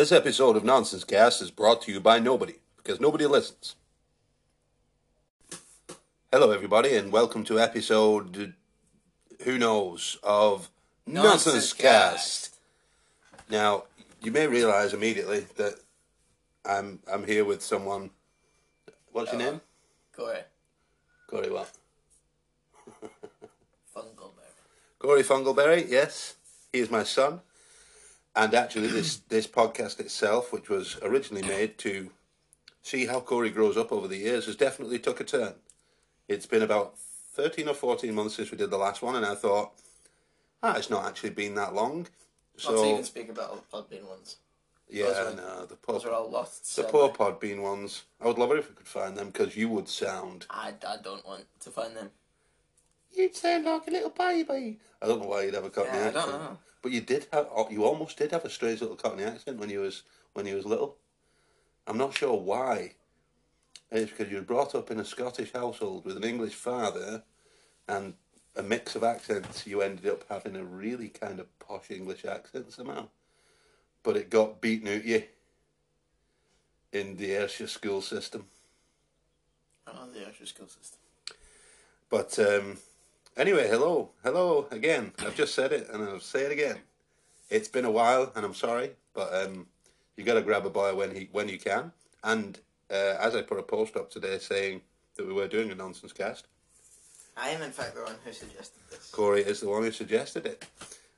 This episode of Nonsense Cast is brought to you by nobody, because nobody listens. Hello, everybody, and welcome to episode, who knows, of Nonsense, Nonsense Cast. Cast. Now, you may realise immediately that I'm I'm here with someone. What's your uh, name? Corey. Corey what? Fungalberry. Corey Fungalberry, yes. He is my son. And actually, this, this podcast itself, which was originally made to see how Corey grows up over the years, has definitely took a turn. It's been about 13 or 14 months since we did the last one, and I thought, ah, it's not actually been that long. Not to So, even speak about all the Podbean ones. yeah, those are- no, the poor, Those are all lost. the poor Podbean ones. I would love it if we could find them, because you would sound I, I don't want to find them. You'd sound like a little baby. I don't know why you'd ever Cockney Yeah, I accent. don't know. But you did have, oh, you almost did have a strange little Cockney accent when you was when you was little. I'm not sure why. It's because you were brought up in a Scottish household with an English father, and a mix of accents. You ended up having a really kind of posh English accent somehow, but it got beaten out you in the Ayrshire school system. I the Ayrshire school system. But um, anyway, hello, hello again. I've just said it, and I'll say it again. It's been a while, and I'm sorry, but um, you got to grab a boy when he when you can. And uh, as I put a post up today saying that we were doing a nonsense cast, I am in fact the one who suggested this. Corey is the one who suggested it.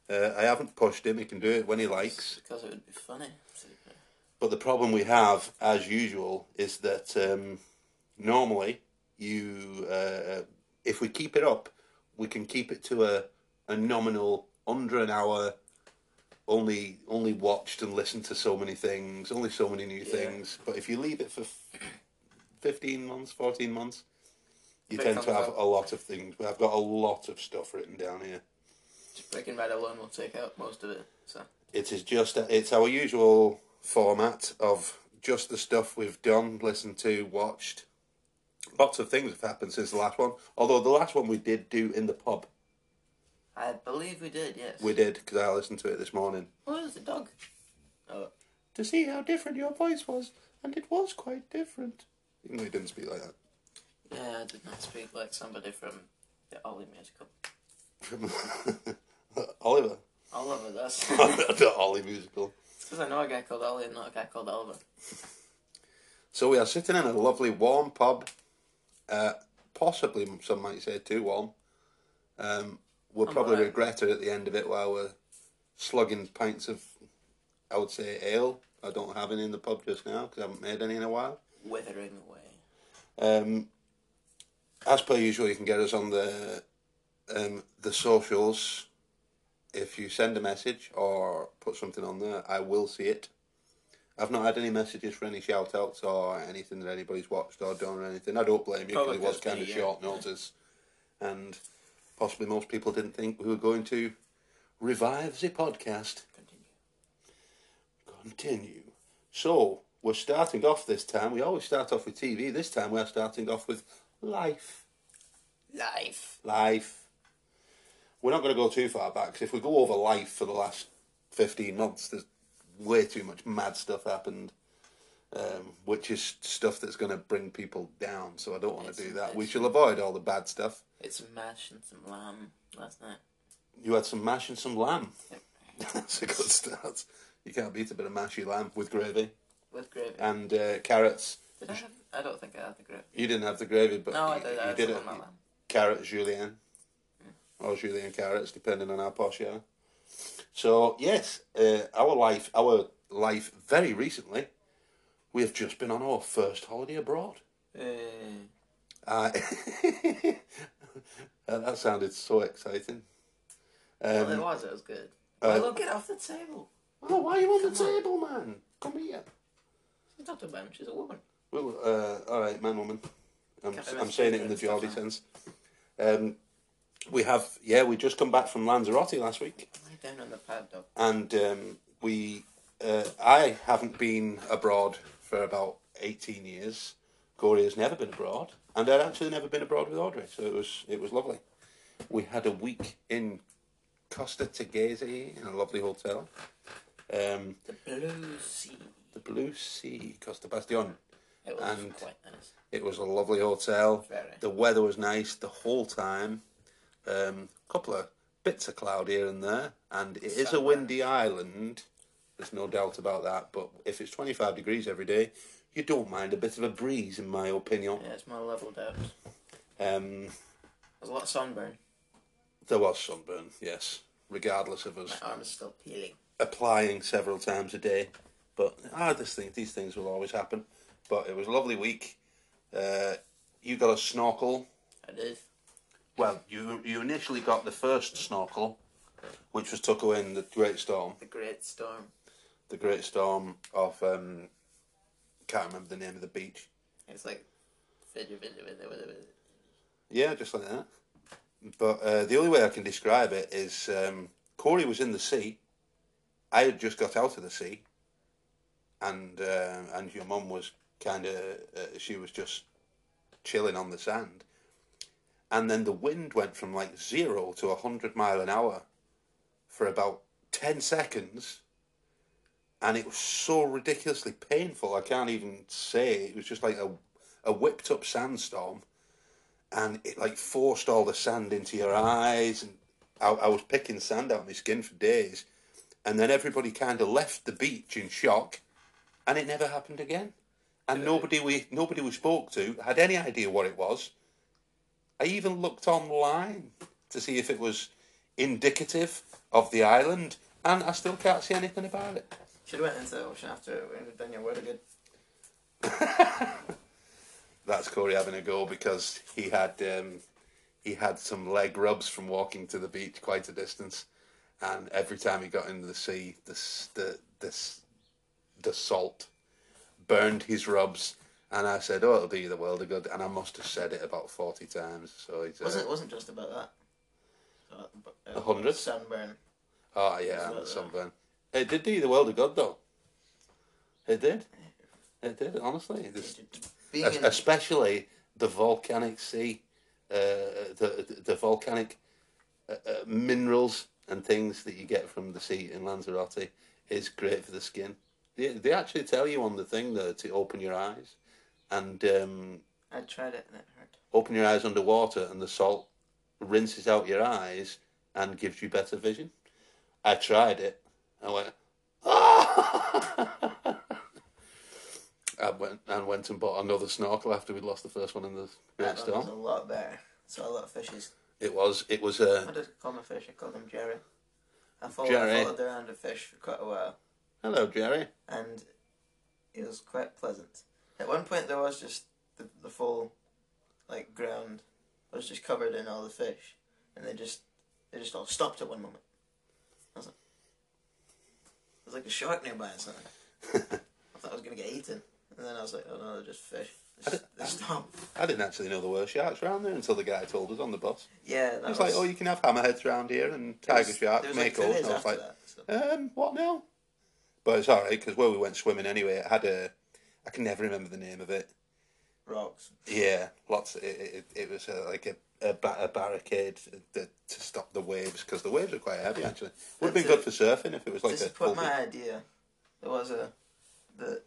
Uh, I haven't pushed him; he can do it when he likes. Because it would be funny. But the problem we have, as usual, is that um, normally you, uh, if we keep it up, we can keep it to a, a nominal under an hour. Only only watched and listened to so many things, only so many new things. But if you leave it for f- fifteen months, fourteen months, you tend to have a- a lot of things. I've got a lot of stuff written down here. Just Breaking Bad alone will take out most of it. So It is just it's our usual format of just the stuff we've done, listened to, watched. Lots of things have happened since the last one. Although the last one we did do in the pub, I believe we did. Yes. we did because I listened to it this morning What was the dog? Oh, to see how different your voice was, and it was quite different. Even though you didn't speak like that. yeah. I did not speak like somebody from the Ollie musical. From Oliver, Oliver, that's. the Ollie musical. Because I know a guy called Ollie and not a guy called Oliver. So we are sitting in a lovely warm pub, uh, possibly some might say too warm. Um, we'll probably alright. regret it at the end of it while we're slugging pints of, I would say ale. I don't have any in the pub just now because I haven't made any in a while. Withering away. Um, as per usual, you can get us on the um, the socials. If you send a message or put something on there, I will see it. I've not had any messages for any shout outs or anything that anybody's watched or done or anything. I don't blame you because it was because kind of we, uh, short yeah. notice. And possibly most people didn't think we were going to revive the podcast. Continue. Continue. So, we're starting off this time. We always start off with TV. This time we're starting off with life. Life. life. We're not going to go too far back 'cause if we go over life for the last 15 months, there's way too much mad stuff happened, um, which is stuff that's going to bring people down. So I don't want to do that. We shall avoid all the bad stuff. It's some mash and some lamb last night. You had some mash and some lamb. Yep. that's a good start. You can't beat a bit of mashy lamb with gravy With gravy. and uh, carrots. Did I have? I don't think I had the gravy. You didn't have the gravy, but No, I did. I you had did some it. lamb. carrot julienne or julienne carrots depending on how posh you are so yes uh, our life our life very recently we have just been on our first holiday abroad Uh, uh, that sounded so exciting well, it um, was. It was good. uh, look, get off the table. oh, why are you on the on. table man come here She's not a man. She's a woman. well, uh, all right man woman I'm, I'm saying it in the Geordie sense um, we have yeah we just come back from Lanzarote last week down on the pad, and um, we uh, I haven't been abroad for about eighteen years. Corey has never been abroad, and I'd actually never been abroad with Audrey, so it was it was lovely. We had a week in Costa Teguise in a lovely hotel. Um, The Blue Sea. the Blue Sea, Costa Bastion. It was And- quite nice. It was a lovely hotel. Very. The weather was nice the whole time. A um, couple of bits of cloud here and there, and it is a windy island. There's no doubt about that. But if it's 25 degrees every day, you don't mind a bit of a breeze, in my opinion. Yeah, it's more leveled out. Um, There's a lot of sunburn. there was sunburn, yes, regardless of us My arm is still peeling. applying several times a day. But ah, this thing, these things will always happen. But it was a lovely week. Uh, you got a snorkel. I did. Well, you you initially got the first snorkel, which was took away in the Great Storm. The Great Storm. The Great Storm of um, can't remember the name of the beach. It's like. Yeah, just like that. But uh, the only way I can describe it is um, Corey was in the sea. I had just got out of the sea, and uh, and your mum was kind of uh, she was just chilling on the sand, and then the wind went from like zero to a hundred mile an hour for about ten seconds, and it was so ridiculously painful. I can't even say. It was just like a a whipped up sandstorm. And it like forced all the sand into your eyes. And I, I was picking sand out of my skin for days. And then everybody kind of left the beach in shock. And it never happened again. And nobody we nobody we spoke to had any idea what it was i even looked online to see if it was indicative of the island and i still can't see anything about it Should have went into the ocean after we'd done your word good. that's Corey having a go because he had um, he had some leg rubs from walking to the beach quite a distance, and every time he got into the sea, the s- the the salt burned his rubs. And I said, "Oh, it'll do you the world of good." And I must have said it about forty times. So he's, uh, Wasn't it wasn't just about that. Uh, A hundred? Sunburn. oh yeah, and sunburn. It did do you the world of good, though. It did. It did. Honestly, This- Being in, especially the volcanic sea, uh, the, the the volcanic uh, uh, minerals and things that you get from the sea in Lanzarote is great for the skin. They, they actually tell you on the thing there to open your eyes and um, I tried it and it hurt. open your eyes underwater, and the salt rinses out your eyes and gives you better vision. I tried it. I went. "Ah!" I went and went and bought another snorkel after we lost the first one in the Great That one was Storm. a lot better. Saw a lot of fishes. It was. It was a. I just call my fish. I called them Jerry. I followed, Jerry. I followed around a fish for quite a while, Hello, Jerry. and it was quite pleasant. At one point, there was just the, the full, like ground was just covered in all the fish, and they just they just all stopped at one moment. I was like, there's like a shark nearby or something. I thought I was gonna get eaten, and then I was like, oh no, they're just fish. They, I s- they stopped. I didn't actually know there were sharks around there until the guy told us on the bus. Yeah, that He was was like, "Oh, you can have hammerheads around here and tiger was- sharks, was like two makos." days And I was like, that. So. Um, what now? But it's all right because where we went swimming anyway, it had a. I can never remember the name of it. Rocks. Yeah, lots. It it, it was uh like a, a, ba- a barricade to, to stop the waves because the waves are quite heavy. Actually, would have been good for surfing if it was like to a. full my idea, there was a the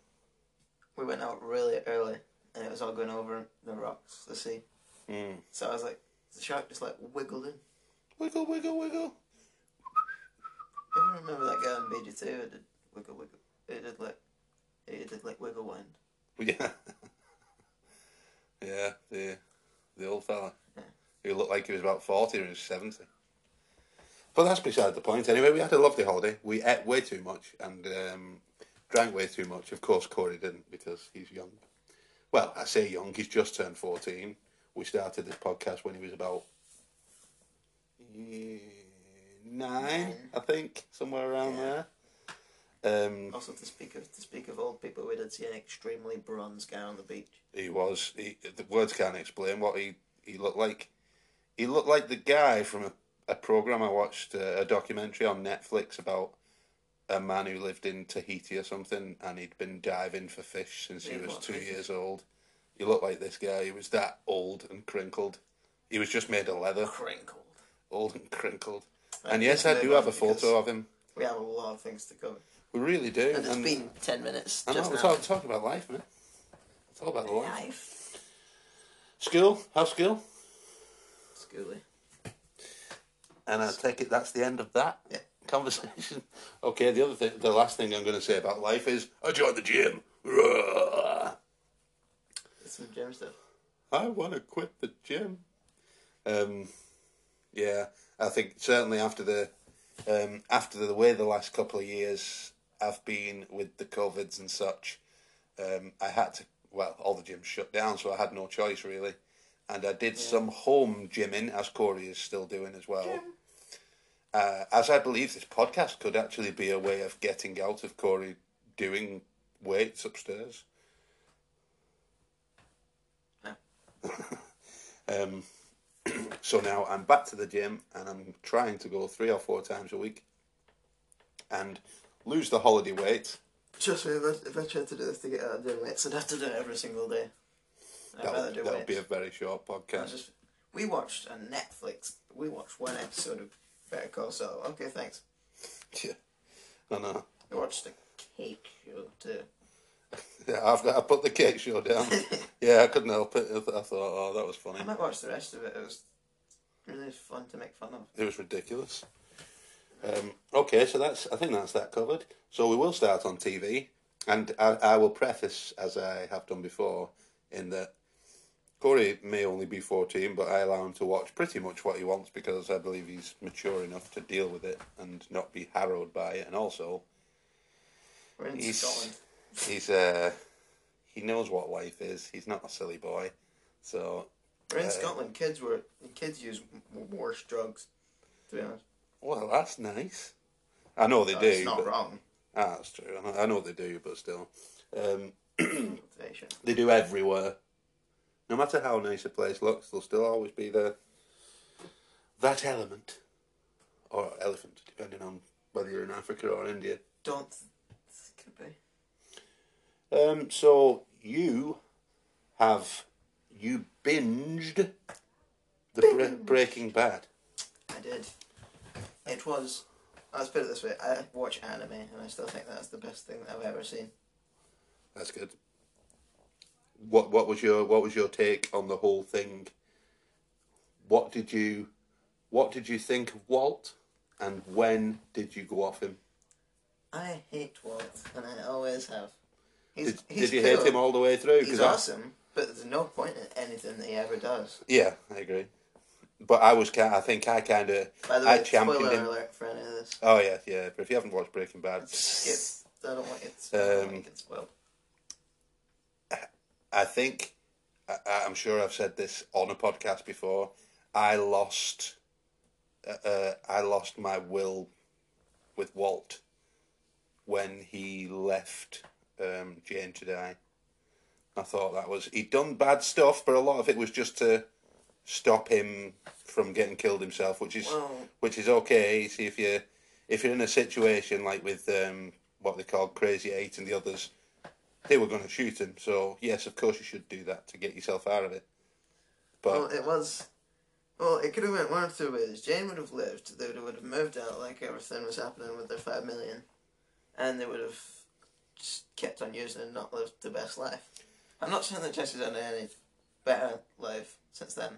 we went out really early and it was all going over the rocks, the sea. Mm. So I was like, the shark just like wiggled in. Wiggle, wiggle, wiggle. If you remember that guy on BG two, it did wiggle wiggle. It did like it did like wiggle wind. Yeah. yeah, the the old fella. Yeah. He looked like he was about forty or he was seventy. But that's beside the point. Anyway, we had a lovely holiday. We ate way too much and um, drank way too much. Of course, Corey didn't because he's young. Well, I say young. He's just turned fourteen. We started this podcast when he was about eh, nine, I think, somewhere around Yeah. there. Um, Also to speak of to speak of old people, we did see an extremely bronze guy on the beach. He was. He, the words can't explain what he, he looked like. He looked like the guy from a, a program I watched, uh, a documentary on Netflix about a man who lived in Tahiti or something, and he'd been diving for fish since he Yeah, was two fishes? years old. He looked like this guy. He was that old and crinkled. He was just made of leather, Crinkled. old and crinkled. Right, And yes, I do have a photo of him. We have a lot of things to cover. We really do. And it's and been ten minutes I know, we're talking, talking about life, man. It's all about life. Life. School, how's school? Schooly. And I take it that's the end of that Yeah. conversation. Okay, the other thing, the last thing I'm going to say about life is I joined the gym. Roar. Some gym stuff. I want to quit the gym. Um, yeah, I think certainly after the um, after the way the last couple of years have been with the covids and such, um, I had to. Well, all the gyms shut down, so I had no choice really, and I did some home gymming, as Corey is still doing as well. Uh, as I believe this podcast could actually be a way of getting out of Corey doing weights upstairs. Um, so now I'm back to the gym and I'm trying to go three or four times a week and lose the holiday weight. Trust me, if I, if I tried to do this to get out of doing weights, I'd have to do it every single day. I'd That'll, rather do that'll weights. be a very short podcast. just, we watched on Netflix. We watched one episode of Better Call Saul. Okay, thanks. Yeah. I know. We watched the Cake Show too. Yeah, I've, got. I put the cake show down. yeah, I couldn't help it. I I thought, oh, that was funny. I might watch the rest of it. It was really fun to make fun of. It was ridiculous. Um, okay, so that's I think that's that covered. So we will start on TV, and I, I will preface as I have done before in that Corey may only be fourteen, but I allow him to watch pretty much what he wants because I believe he's mature enough to deal with it and not be harrowed by it, and also We're in He's- Scotland. he's uh he knows what life is. He's not a silly boy, so We're in uh, Scotland. Kids were kids use worse drugs. To be honest, well that's nice. I know they Uh, do. it's not but- wrong. Ah, that's true. I know, I know they do, but still. Um, they do everywhere. No matter how nice a place looks, there'll still always be the that element or elephant, depending on whether you're in Africa or India. Don't. Could be. Um, so you have you binged the bre- Breaking Bad. I did. It was. Let's put it this way. I watch anime, and I still think that's the best thing that I've ever seen. That's good. What what was your what was your take on the whole thing? What did you what did you think of Walt, and when did you go off him? I hate Walt, and I always have. He's, Did, he's did you cool. hate him all the way through? He's I- awesome, but there's no point in anything that he ever does. yeah, I agree. But I was kind. I think I kind of. By the way, I championed spoiler him. alert for any of this. Oh yeah, yeah. But if you haven't watched Breaking Bad, Skip. I don't want it. I don't Um, spoiled. I think I, I'm sure I've said this on a podcast before. I lost, uh, uh, I lost my will with Walt when he left um, Jane to die. I thought that was he'd done bad stuff, but a lot of it was just to stop him from getting killed himself, which is Well, which is okay. You see, if you if you're in a situation like with um, what they call Crazy Eight and the others, they were going to shoot him. So yes, of course you should do that to get yourself out of it. But well, it was. Well, it could have went one of two ways. Jane would have lived. They would have moved out like everything was happening with their five million, and they would have just kept on using it and not lived the best life. I'm not saying that Jesse's had any better life since then.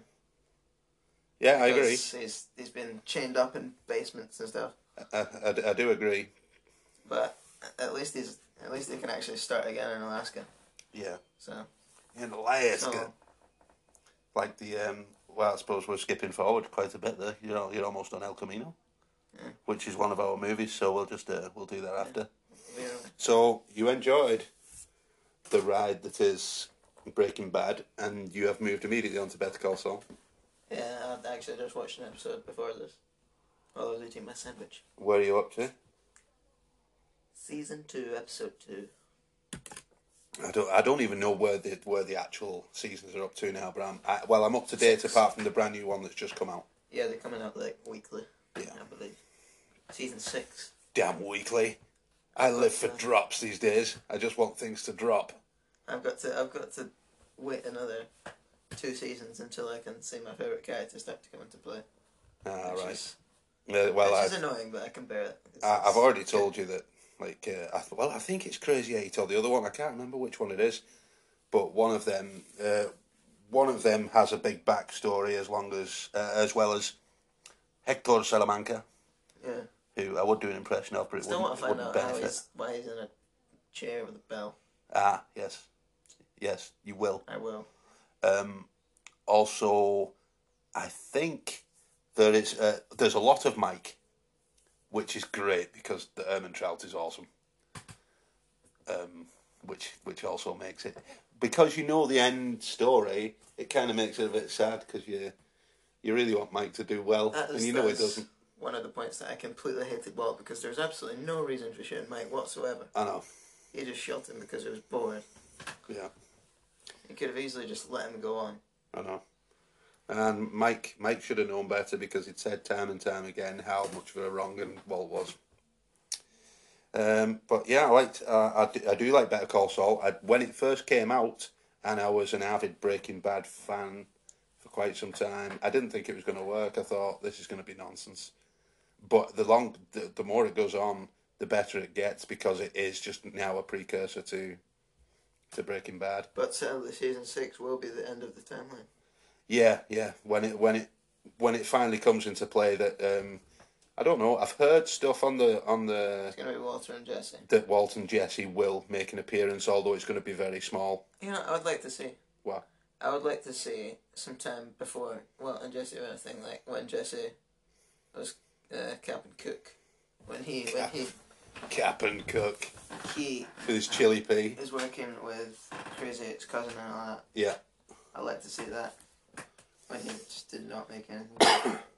Yeah, I agree. He's he's been chained up in basements and stuff. I, I, I do agree. But at least he's at least they can actually start again in Alaska. Yeah, So in Alaska, so like the um, well, I suppose we're skipping forward quite a bit there. You know, you're almost on El Camino, Yeah. which is one of our movies. So we'll just uh, we'll do that after. we're, So you enjoyed the ride that is Breaking Bad, and you have moved immediately on to Better Call Saul. Yeah, I actually just watched an episode before this. While I was eating my sandwich. Where are you up to? Season two, episode two. I don't. I don't even know where the where the actual seasons are up to now. But I'm I, well. I'm up to date apart from the brand new one that's just come out. Yeah, they're coming out like weekly. Yeah. I believe. Season six. Damn weekly. I live for drops these days. I just want things to drop. I've got to. I've got to wait another two seasons until I can see my favorite character start to come into play. Ah, right. Is, Uh, well, which I, is annoying, but I can bear it. It's- I, I've already told you that like uh, I th- well, I think it's Crazy Eight or the other one. I can't remember which one it is, but one of them, uh, one of them has a big backstory as long as uh, as well as Hector Salamanca, Yeah. who I would do an impression of, but it Still wouldn't, want to find out how benefit. he's, why he's in a chair with a bell. Ah, yes, yes, you will. I will. Um, also, I think there is uh, there's a lot of Mike, which is great because the Ehrmantraut is awesome. Um, which which also makes it because you know the end story, it kind of makes it a bit sad because you you really want Mike to do well, and you know it doesn't. One of the points that I completely hated Walt because there's absolutely no reason for shooting Mike whatsoever. I know. He just shot him because he was bored. Yeah, He could have easily just let him go on. I know. And Mike Mike should have known better because he'd said time and time again how much of a wrong and Walt was. Um, but yeah, I liked. Uh, I, do, I do like Better Call Saul. I, when it first came out, and I was an avid Breaking Bad fan for quite some time. I didn't think it was going to work. I thought this is going to be nonsense. But the long, the, the more it goes on, the better it gets because it is just now a precursor to to Breaking Bad. But sadly, season six will be the end of the timeline. Yeah, yeah. When it when it when it finally comes into play, that um, I don't know. I've heard stuff on the on the It's going to be Walter and Jesse. that Walt and Jesse will make an appearance, although it's going to be very small. You know, I would like to see. What? I would like to see sometime before Walt and Jesse were anything like when Jesse was uh, Captain Cook. When he when he Cap and Cook he with his chili P. is working with Crazy Eight's cousin and all that. Yeah. I'd like to see that. When he just did not make anything.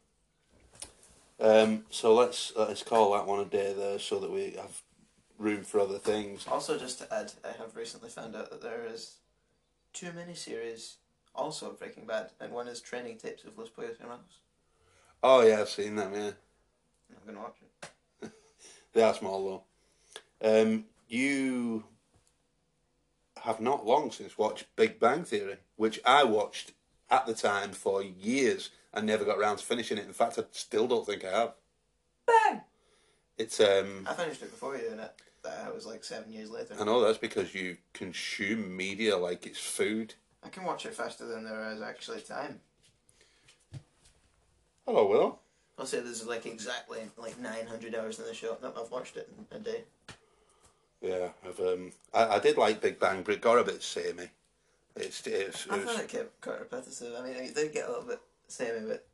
Um, so let's let's call that one a day there, so that we have room for other things. also, just to add, I have recently found out that there is two miniseries also of Breaking Bad, and one is training tapes of Los Pollos Hermanos. Oh yeah, I've seen them. Yeah, I'm gonna watch it. They are small though. Um, you have not long since watched Big Bang Theory, which I watched at the time for years and never got around to finishing it. In fact, I still don't think I have. Bang! It's um, I finished it before you, and it that was like seven years later. I know that's because you consume media like it's food. I can watch it faster than there is actually time. Hello, Will. I'll say there's like exactly like 900 hours in the show. I've watched it in a day. Yeah, I've um, I, I did like Big Bang, but it got a bit samey. It's it's, I thought it kept quite repetitive. I mean, it did get a little bit samey, but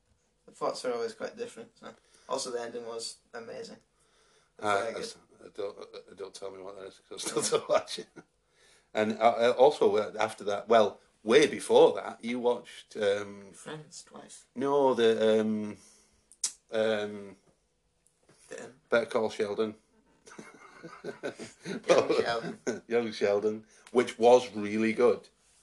the plots are always quite different. So. Also, the ending was amazing. uh, good. I don't uh, don't tell me what that is because I'm still don't watch it. And uh, uh, also uh, after that, well, way before that, you watched um, Friends twice. no the um, um, Better Call Sheldon. Young Sheldon. Young Sheldon, which was really good.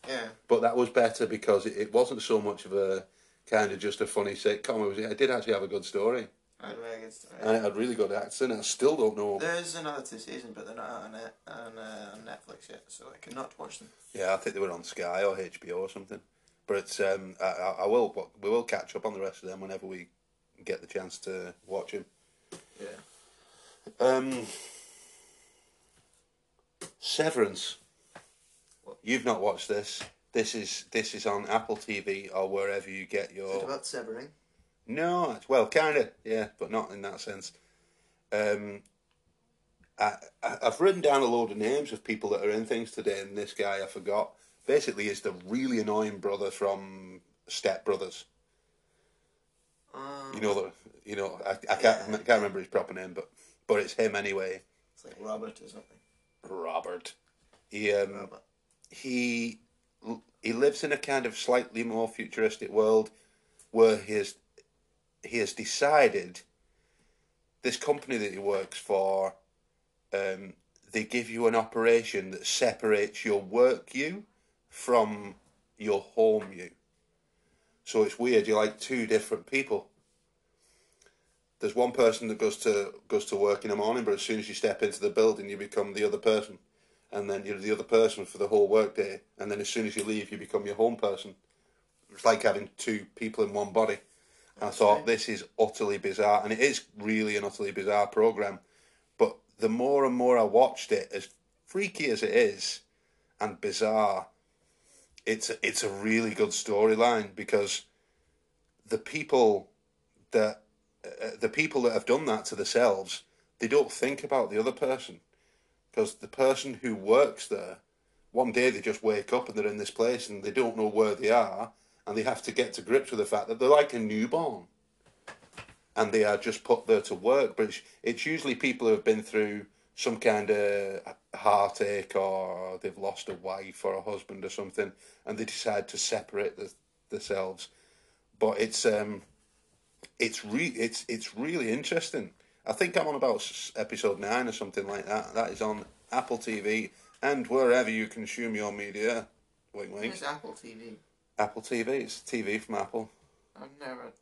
Yeah. but that was better because it, it wasn't so much of a kind of just a funny sitcom. It was it did actually have a good story I had a very good story. and it had really good acting. I still don't know. There's another two seasons, but they're not out on, it, on, uh, on Netflix yet, so I cannot watch them. Yeah, I think they were on Sky or HBO or something. But it's, um, I I will we will catch up on the rest of them whenever we get the chance to watch him. Yeah. Um, Severance. What? You've not watched this. This is this is on Apple TV or wherever you get Is it your. about severing? No, it's- well, kind of, yeah, but not in that sense. Um, I, I, I've written down a load of names of people that are in things today, and this guy I forgot. Basically, is the really annoying brother from Step Brothers. Um, You know the, you know, I, I can't, Yeah. I can't remember his proper name, but but it's him anyway. It's like Robert or something. Robert. He um, Robert. he he lives in a kind of slightly more futuristic world where he has he has decided this company that he works for um, they give you an operation that separates your work you from your home you so it's weird you're like two different people there's one person that goes to goes to work in the morning but as soon as you step into the building you become the other person and then you're the other person for the whole workday, and then as soon as you leave, you become your home person. It's like having two people in one body. And I thought this is utterly bizarre, and it is really an utterly bizarre program. But the more and more I watched it, as freaky as it is, and bizarre, it's it's a really good storyline because the people that uh, the people that have done that to themselves, they don't think about the other person because the person who works there, one day they just wake up and they're in this place and they don't know where they are and they have to get to grips with the fact that they're like a newborn and they are just put there to work. But it's, it's usually people who have been through some kind of heartache or they've lost a wife or a husband or something and they decide to separate the, themselves. But it's um, it's re- it's it's really interesting. I think I'm on about episode nine or something like that. That is on Apple TV and wherever you consume your media. Wink, wink. It's Apple TV. Apple TV. It's TV from Apple. I've never.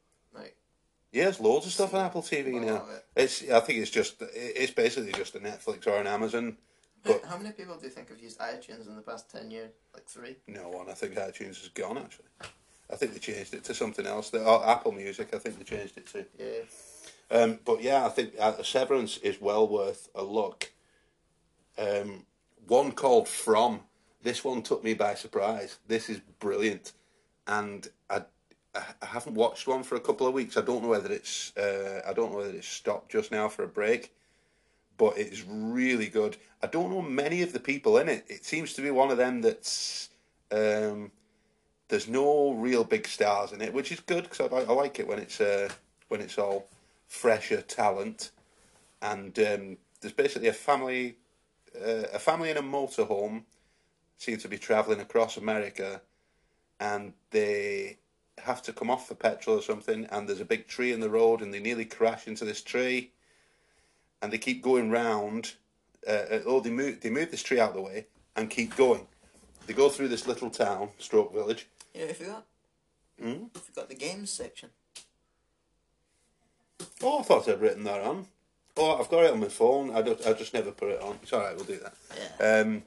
Yeah, there's loads of stuff on Apple TV now. it. It's. I think it's just. It's basically just a Netflix or an Amazon. But How many people do you think have used iTunes in the past ten years? Like three. no one. I think iTunes is gone. Actually, I think they changed it to something else. The, oh, Apple Music. I think they changed it to. Yeah. Um, but yeah, I think uh, Severance is well worth a look. Um, one called From. This one took me by surprise. This is brilliant, and I, haven't watched one for a couple of weeks. I don't know whether it's uh, I don't know whether it's stopped just now for a break, but it's really good. I don't know many of the people in it. It seems to be one of them that's. Um, there's no real big stars in it, which is good because I, like- I like it when it's uh, when it's all fresher talent. And um, there's basically a family, uh, a family in a motorhome, seem to be travelling across America, and they have to come off for petrol or something. And there's a big tree in the road, and they nearly crash into this tree. And they keep going round. Uh, uh, oh, they move they move this tree out of the way and keep going. They go through this little town, stroke village. Yeah, if you got. Hmm? If you got the games section. Oh, I thought I'd written that on. Oh, I've got it on my phone. I just, I just never put it on. It's all right. We'll do that. Yeah. Um,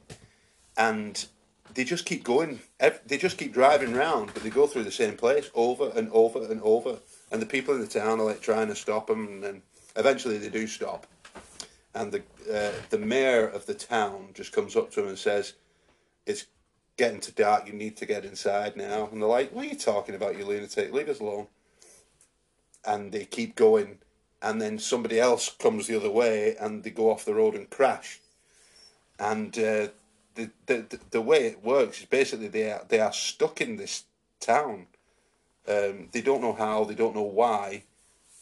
and they just keep going. They just keep driving round, but they go through the same place over and over and over. And the people in the town are like trying to stop them, and eventually they do stop. And the uh, the mayor of the town just comes up to them and says, "It's getting to dark. You need to get inside now." And they're like, "What are you talking about, you lunatic? Leave us alone." And they keep going, and then somebody else comes the other way, and they go off the road and crash and uh, the, the the way it works is basically they are they are stuck in this town. Um, they don't know how, they don't know why,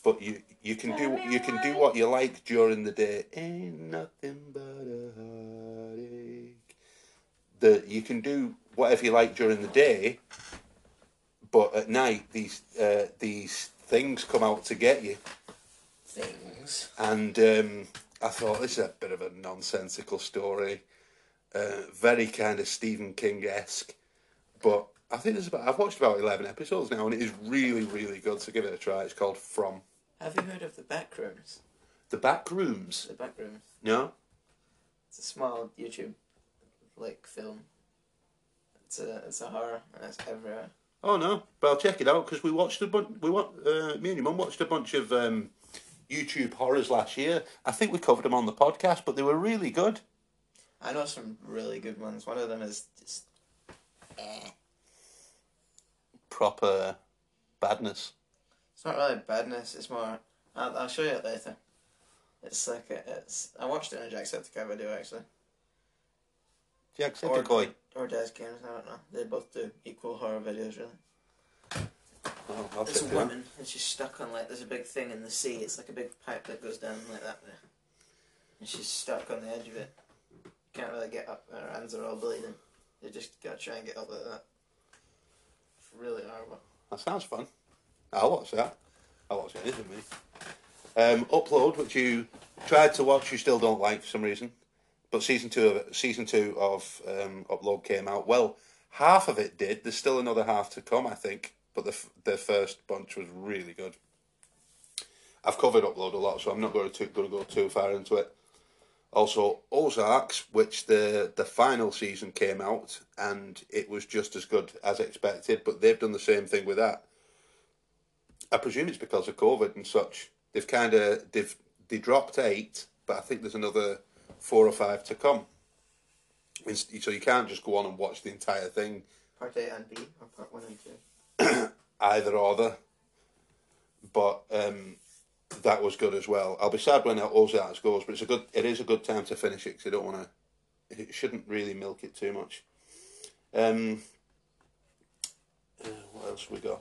but you you can do you can do what you like during the day. Ain't nothing but a heartache. The you can do whatever you like during the day, but at night these uh, these things come out to get you. Things. And um, I thought this is a bit of a nonsensical story, uh, very kind of Stephen King esque. But I think there's about I've watched about eleven episodes now, and it is really really good. So give it a try. It's called From Have you heard of the Backrooms? the Back Rooms. The Backrooms. No, It's a small YouTube like film. It's a it's a horror and it's everywhere. oh no, but I'll check it out because we watched a bunch. We want uh, me and your mum watched a bunch of um, YouTube horrors last year. I think we covered them on the podcast, but they were really good. I know some really good ones. One of them is just eh. Proper badness. It's not really badness. It's more. I'll, I'll show you it later. It's like a, it's. I watched it in a Jacksepticeye video actually. Jacksepticeye. Or Des Games. I don't know. They both do equal horror videos really. Oh, I'll There's a check it out. woman and she's stuck on like there's a big thing in the sea. It's like a big pipe that goes down like that there, and she's stuck on the edge of it. Can't really get up. Her hands are all bleeding. You just gotta try and get up like that. It's really horrible. That sounds fun. I'll watch that. I'll watch anything, me. Um, Upload, which you tried to watch, you still don't like for some reason. But season two of season two of um, Upload came out. Well, half of it did. There's still another half to come, I think. But the the first bunch was really good. I've covered Upload a lot, so I'm not going to going to go too far into it. Also, Ozarks, which the the final season came out, and it was just as good as expected. But they've done the same thing with that. I presume it's because of COVID and such. They've kind of they've they dropped eight but I think there's another four or five to come. So you can't just go on and watch the entire thing, Part A and B, or part one and two. either or the. But um, that was good as well. I'll be sad when Ozarks goes, but it's a good. It is a good time to finish it because you don't want to. It shouldn't really milk it too much. Um, uh, what else we got?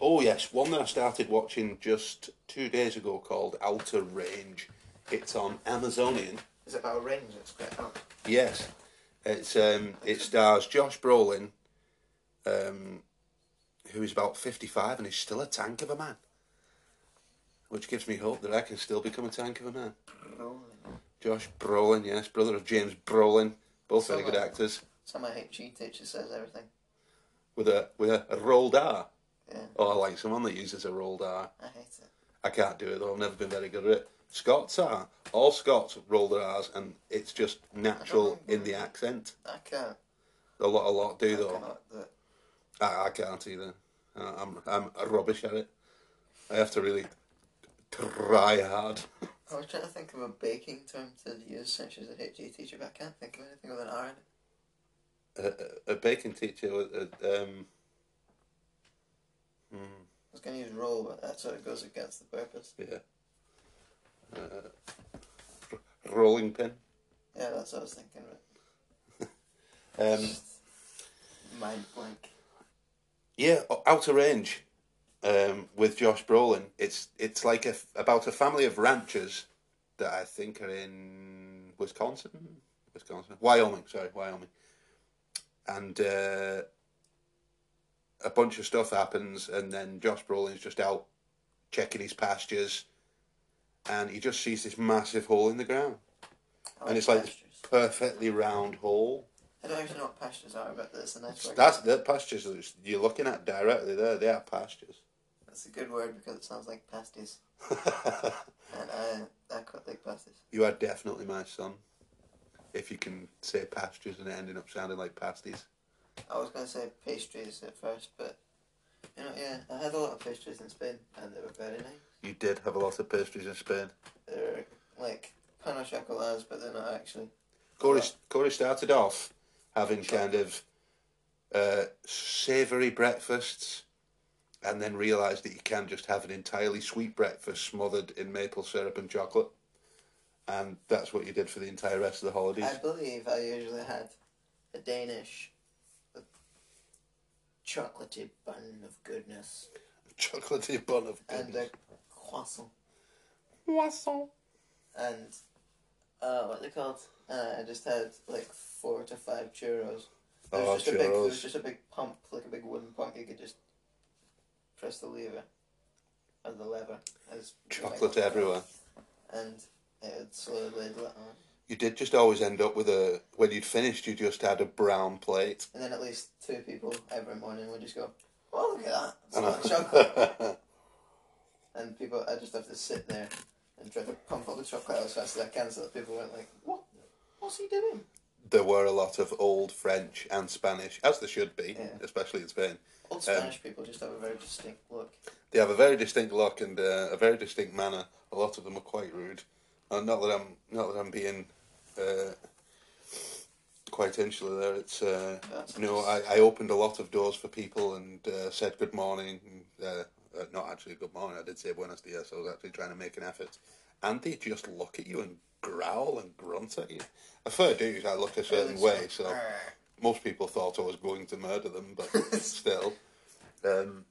Oh yes, one that I started watching just two days ago called Outer Range. It's on Amazonian. Is it about range? It's quite oh, Yes, it's um, it stars Josh Brolin, um, who is about fifty-five and is still a tank of a man, which gives me hope that I can still become a tank of a man. rolling. Josh Brolin, yes, brother of James Brolin, both very good Somewhat. Uh, actors, So my HG teacher says everything. with a with a, a rolled R. Yeah, Oh, I like someone that uses a rolled R. I hate it. I can't do it though. I've never been very good at it. Scots are all Scots roll their R's, and it's just natural in the accent. I can't. A lot, a lot do I though. do. I, I can't either. I'm I'm rubbish at it. I have to really try hard. I was trying to think of a baking term to use since she's a HG teacher, but I can't think of anything with an R in it. A, a, a baking teacher, with a, um, hmm, I was going to use roll, but that sort of goes against the purpose. yeah, uh, r- rolling pin. Yeah, that's what I was thinking of. Um, mind blank. yeah, Outer Range, um, with Josh Brolin. It's it's like a about a family of ranchers that I think are in Wisconsin, Wisconsin, Wyoming. Sorry, Wyoming. And uh, a bunch of stuff happens, and then Josh Brolin's just out checking his pastures, and he just sees this massive hole in the ground, I and it's like pastures. this perfectly round hole. I don't know what pastures are, but that's a nice. That's the pastures that you're looking at directly there. They are pastures. That's a good word because it sounds like pasties, and I I quite like pasties. you are definitely my son. If you can say pastures and it ending up sounding like pasties. I was going to say pastries at first, but you know, yeah, I had a lot of pastries in Spain, and they were very nice. You did have a lot of pastries in Spain. They're like pan au chocolats, but they're not actually. Corey, Corey started off having kind of uh, savoury breakfasts and then realised that you can just have an entirely sweet breakfast smothered in maple syrup and chocolate. And that's what you did for the entire rest of the holidays. I believe I usually had a Danish, a chocolatey bun of goodness, A Chocolatey bun of goodness. and a croissant, Croissant. and uh, what they called? Uh, I just had like four to five churros. There was Oh, just a big, there was just a big pump, like a big wooden pump. You could just press the lever, and the lever, as Chocolate everywhere. and it would slowly ladle on. You did just always end up with a. When you'd finished, you just had a brown plate. And then at least two people every morning would just go, "Oh, look at that! It's not chocolate." And people, I just have to sit there and try to pump up the chocolate as fast as I can, so that people weren't like, "What? What's he doing?" There were a lot of old French and Spanish, as there should be, Yeah. especially in Spain. Old Um, Spanish people just have a very distinct look. They have a very distinct look and uh, a very distinct manner. A lot of them are quite rude. Uh, not that I'm not that I'm being uh, quite insular there. It's uh, That's no, just- I, I opened a lot of doors for people and uh, said good morning. And, uh, uh, not actually good morning. I did say buenos dias. I was actually trying to make an effort, and they just look at you and growl and grunt at you. A fair dude, I look a certain way, so Arr. most people thought I was going to murder them, but still. Um,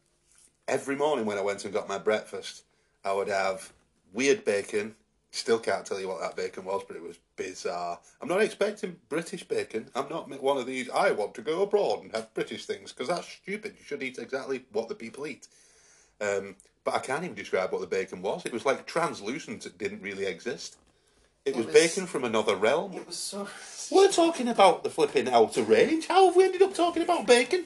every morning when I went and got my breakfast, I would have weird bacon. Still can't tell you what that bacon was, but it was bizarre. I'm not expecting British bacon. I'm not one of these, I want to go abroad and have British things, because that's stupid. You should eat exactly what the people eat. Um, but I can't even describe what the bacon was. It was like translucent, it didn't really exist. It, It was, was- bacon from another realm. It was so. We're talking about the flipping outer range. How have we ended up talking about bacon?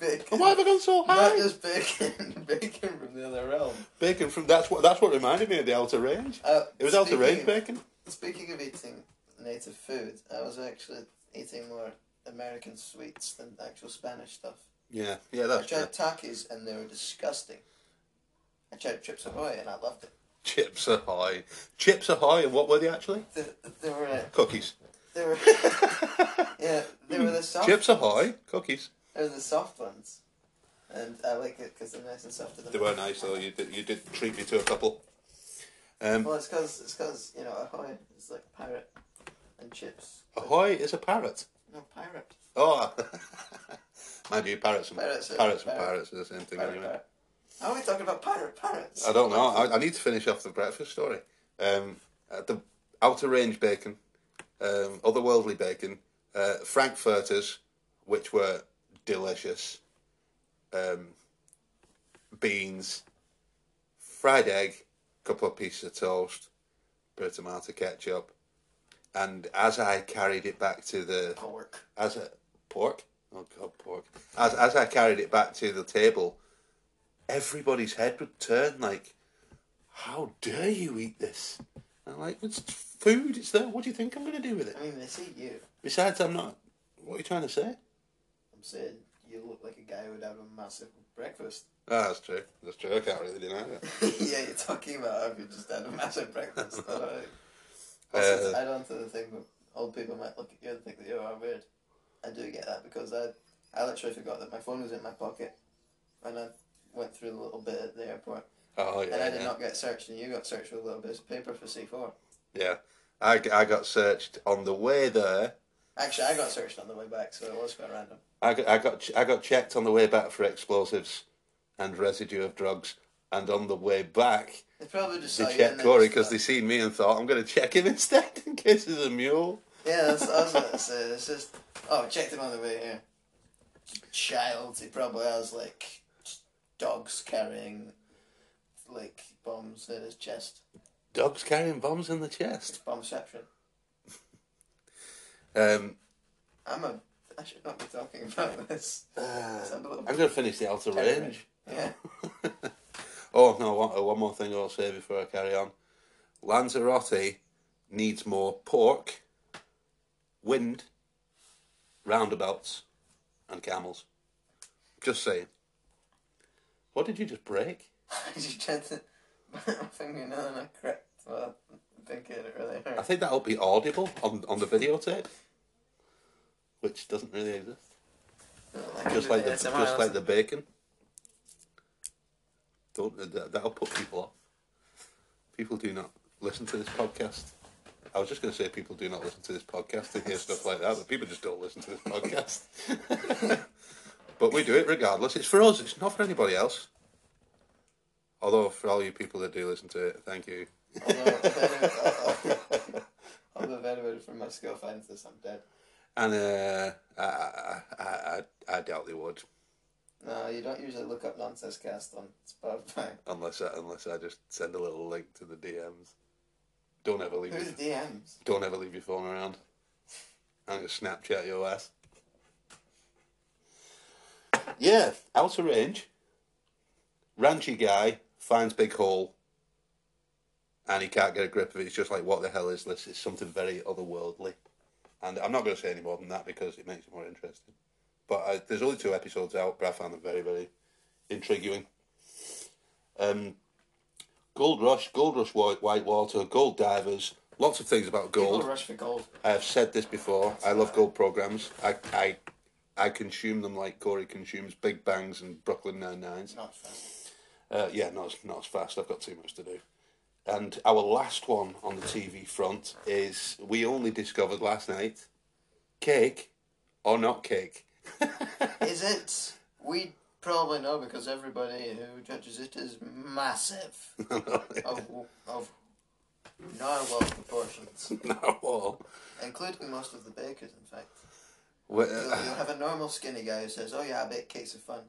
bacon. And why have I gone so Not high? just bacon, bacon from the other realm. Bacon from that's what that's what reminded me of the outer range. Uh, It was outer range bacon. Speaking of eating native food, I was actually eating more American sweets than actual Spanish stuff. Yeah, yeah, I that's true. tried Takis and they were disgusting. I tried Chips Ahoy and I loved it. Chips are high. Chips are high, and what were they actually? They, they were. Uh, Cookies. they were. yeah, they were the soft. Chips Ahoy, cookies. They were the soft ones, and I like it because they're nice and soft. They were nice though. You did, you did treat me to a couple. Um, Well, it's because it's because you know ahoy is like pirate, and chips. Ahoy is a parrot. No pirate. Oh, mind you, parrots and Parrots parrots, are- and parrot. pirates are the same thing Pirate, anyway. pirate. How are we talking about pirate pirates? I don't know. I, I need to finish off the breakfast story. Um, the outer range bacon, um, otherworldly bacon, uh, frankfurters, which were delicious, um, beans, fried egg, couple of pieces of toast, bit of tomato ketchup, and as I carried it back to the Pork. as a pork. Oh god, pork. As as I carried it back to the table, everybody's head would turn like, "How dare you eat this?" And I'm like, "It's food. It's there. What do you think I'm going to do with it?" I mean, they see you. Besides, I'm not. What are you trying to say? I'm saying you look like a guy who would have a massive breakfast. Ah, that's true. That's true. I can't really deny that. yeah, you're talking about if you just had a massive breakfast. Alright. Uh, Also, on to the thing that old people might look at you and think that you are weird. I do get that because I, I literally forgot that my phone was in my pocket when I went through a little bit at the airport. Oh yeah. and I did yeah. not get searched, and you got searched with a little bit of paper for C4. Yeah. I, I got searched on the way there. Actually, I got searched on the way back, so it was quite random. I got, I got I got checked on the way back for explosives and residue of drugs, and on the way back They probably just they saw checked Corey because they seen me and thought I'm going to check him instead in case he's a mule. Yeah, that's, I was going to say. It's just, oh, I checked him on the way here. Child, he probably has like dogs carrying like bombs in his chest. Dogs carrying bombs in the chest. Bombception. Um, I'm a. I should not be talking about this. Sound a little I'm going to finish the outer Terror range. Yeah. Oh no! One, uh, one more thing I'll say before I carry on. Lanzarote needs more pork, wind, roundabouts, and camels. Just saying. What did you just break? you tried to my fingernail and I cracked. Well, I think it really hurt. I think that'll be audible on on the videotape, which doesn't really exist. Just like the just like the bacon. Don't that, that'll put people off. People do not listen to this podcast. I was just going to say people do not listen to this podcast to hear stuff like that, but people just don't listen to this podcast. but we do it regardless. It's for us. It's not for anybody else. Although for all you people that do listen to it, thank you. Although, if although if anybody from my finds this, I'm dead. And uh, I, I, I, I, I doubt they would, No, you don't usually look up Nonsense Cast on Spotify. unless I, unless I just send a little link to the DMs. Don't ever leave. Who's Your, DMs? don't ever leave your phone around. I'm gonna Snapchat your ass. Yeah, outer range. Ranchy guy finds big hole, and he can't get a grip of it. He's just like, "What the hell is this?" It's something very otherworldly, and I'm not going to say any more than that because it makes it more interesting. But uh, there's only two episodes out, but I found them very, very intriguing. Um, Gold Rush, Gold Rush White water, Gold Divers, lots of things about gold. People rush for gold. I have said this before. I love gold programs. I I I consume them like Corey consumes Big Bangs and Brooklyn Nine Nines. Not fast. Uh, yeah, not as, not as fast. I've got too much to do. And our last one on the TV front is we only discovered last night cake or not cake. Is it? We probably know because everybody who judges it is massive. of, of narwhal proportions. no. Including most of the bakers, in fact. Well, You'll, uh, you'll have a normal skinny guy who says, "Oh yeah, I bake cakes are fun."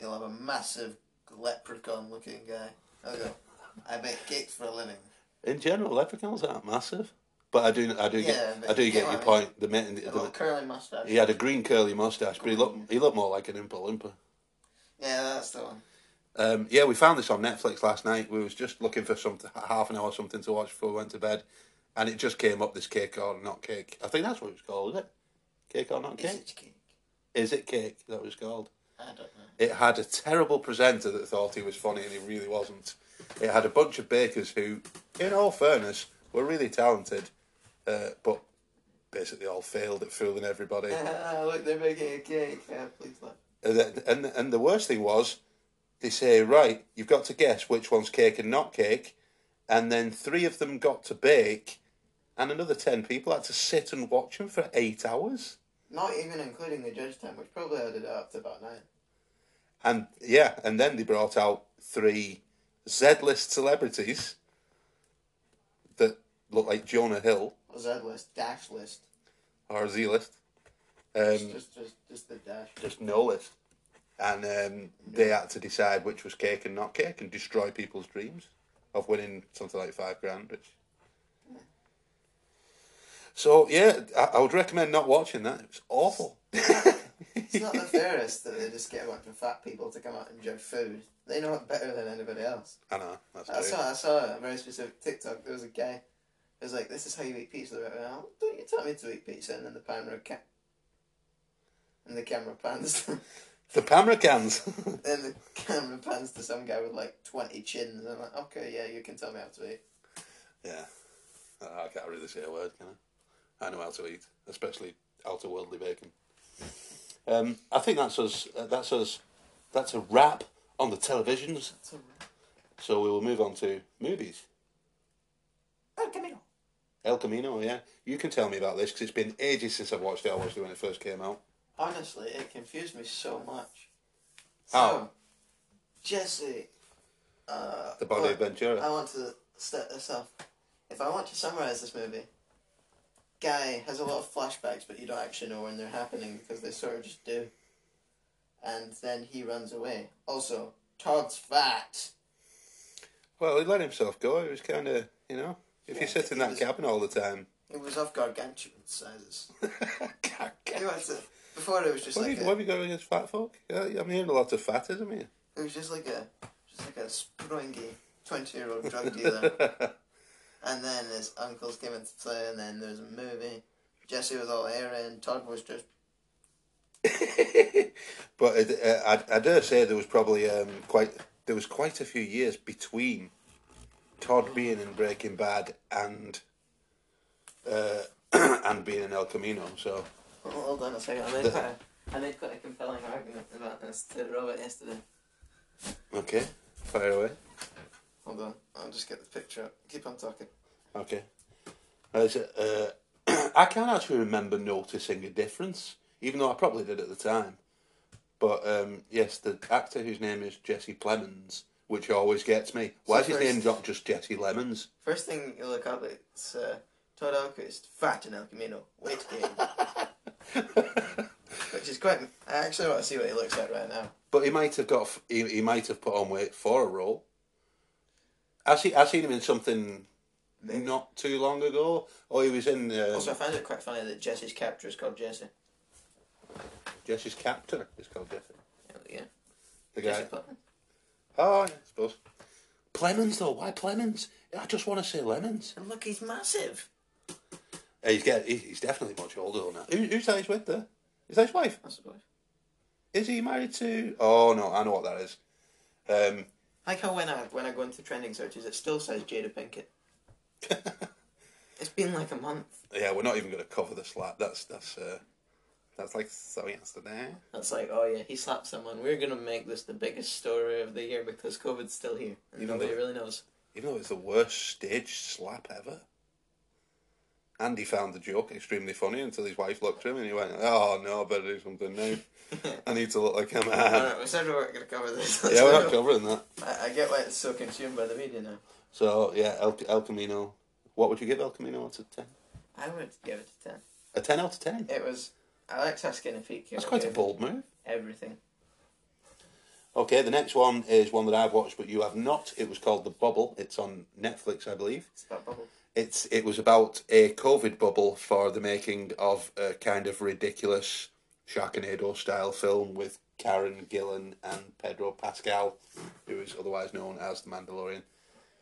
You'll have a massive leprechaun-looking guy. Go, "I bake cakes for a living." in general, leprechauns aren't massive, but I do I do Yeah, get I do you get get your I mean. point. The, ma- A the, curly mustache. he had a green curly mustache, but he looked he looked more like an Impa Limpa. Yeah, that's the one. Um, yeah, we found this on Netflix last night. We was just looking for some half an hour or something to watch before we went to bed, and it just came up this cake or not cake. I think that's what it was called, is it? Cake or not cake? Is it cake? Is it cake? That was called. I don't know. It had a terrible presenter that thought he was funny and he really wasn't. It had a bunch of bakers who, in all fairness, were really talented, uh, but basically all failed at fooling everybody. Ah, look, they're making a cake. Yeah, please. And the, and, and the worst thing was, they say, right, you've got to guess which one's cake and not cake, and then three of them got to bake, and another ten people had to sit and watch them for eight hours. Not even including the judge time, which probably added up to about nine. And yeah, and then they brought out three Z-list celebrities that look like Jonah Hill Z list, dash list. or Z-list, Just, um, just, just, just the dash. just no list, and um, they had to decide which was cake and not cake, and destroy people's dreams of winning something like five grand. Which... So yeah, I, I would recommend not watching that. It was awful. It's not the fairest that they just get a bunch of fat people to come out and judge food. They know it better than anybody else. I know that's I true. saw, I saw a very specific TikTok. There was a guy who was like, "This is how you eat pizza." Went, well, oh, don't you tell me to eat pizza? And then the camera ca- and the camera pans, The camera cans. and the camera pans to some guy with like twenty chins. I'm like, okay, yeah, you can tell me how to eat. Yeah. I can't really say a word, can I? I know how to eat, especially outer worldly bacon. Um, I think that's us. Uh, that's us. That's a wrap on the televisions. That's all right. So we will move on to movies. El Camino. El Camino, yeah. You can tell me about this because it's been ages since I've watched it. I watched it when it first came out. Honestly, it confused me so much. How? So, Jesse. Uh, The Body look, of Ventura. I want to start this off. If I want to summarize this movie, guy has a lot of flashbacks, but you don't actually know when they're happening because they sort of just do. And then he runs away. Also, Todd's fat. Well, he let himself go. He was kind of, you know, if you sit in that was- cabin all the time. It was of gargantuan sizes. Went to, uh, before it was just what, like have you, a, what have you got against fat folk? Yeah, I'm hearing a lot of fatism here. it was just like a just like a springy twenty year old drug dealer. And then his uncles came into play, and then there was a movie. Jesse was all airy, and Todd was just. but uh, I, I dare say there was probably um, quite there was quite a few years between Todd being in Breaking Bad and uh, and being in El Camino. So hold on a second. I made, quite a, I made quite a compelling argument about this to Robert yesterday. okay, fire away. Hold on. I'll just get the picture up. Keep on talking. Okay, There's uh, I can't actually remember noticing a difference, even though I probably did at the time. But um, yes, the actor whose name is Jesse Plemons, which always gets me. Why is his name not just Jesse Lemons? First thing you look up, it's uh, Todd Alquist, fat in El Camino, weight gain. Which is quite. I actually want to see what he looks like right now. But he might have got. He, he might have put on weight for a role. I see. I seen him in something Maybe. not too long ago. Or he was in um, Also, I found it quite funny that Jesse's captor is called Jesse. Jesse's captor. is called Jesse. Yeah. The Jesse guy. Putnam. Oh, yeah, I suppose. Plemons though. Why Plemons? I just want to say lemons. And look, he's massive. Uh, He's get. He's definitely much older now. Who, who's that he's with there? Is that his wife? I suppose. Is he married to? Oh no, I know what that is. Um, Like how when I when I go into trending searches, it still says Jada Pinkett. It's been like a month. yeah, we're not even going to cover the slap. That's that's uh, that's like so yesterday. That's like, oh yeah, he slapped someone. We're gonna make this the biggest story of the year because COVID's still here and Even nobody though- really knows. Even though it's the worst stage slap ever. Andy found the joke extremely funny until his wife looked at him and he went, "Oh no, I better do something now. I need to look like a man." Alright, we said we weren't gonna cover this. yeah, we're not covering that. I, I get why it's so consumed by the media now. So yeah, El, El Camino. What would you give El Camino out of ten? I would give it a ten. A ten out of ten. It was. How skinny feet. That's quite a bold move. Everything. Okay, the next one is one that I've watched, but you have not. It was called The Bubble. It's on Netflix, I believe. It's about bubble. It's it was about a COVID bubble for the making of a kind of ridiculous Sharknado style film with Karen Gillan and Pedro Pascal, who is otherwise known as the Mandalorian.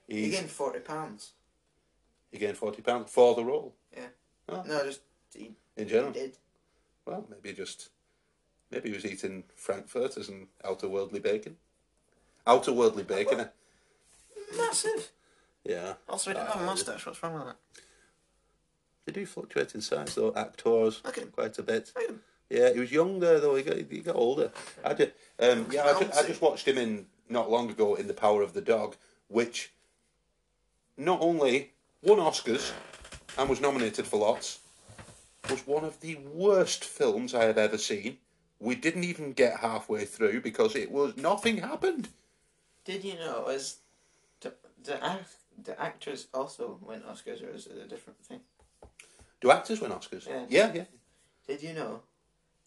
He gained forty pounds. he gained forty pounds for the role Yeah. Oh. No, just he, in he general. did. Well, maybe just Maybe he was eating frankfurters and outer worldly bacon. Outer worldly bacon. Massive. Yeah. Also, he didn't have a mustache. What's wrong with that? They do fluctuate in size though. Actors him. quite a bit. Yeah, he was young there though. He got he got older. I did. Um, yeah, I just, I just watched him in not long ago in The Power of the Dog, which not only won Oscars and was nominated for lots, was one of the worst films I have ever seen. We didn't even get halfway through because it was nothing happened. Did you know is the the, the actors also win Oscars or is it a different thing? Do actors win Oscars? Yeah. yeah, yeah. Did you know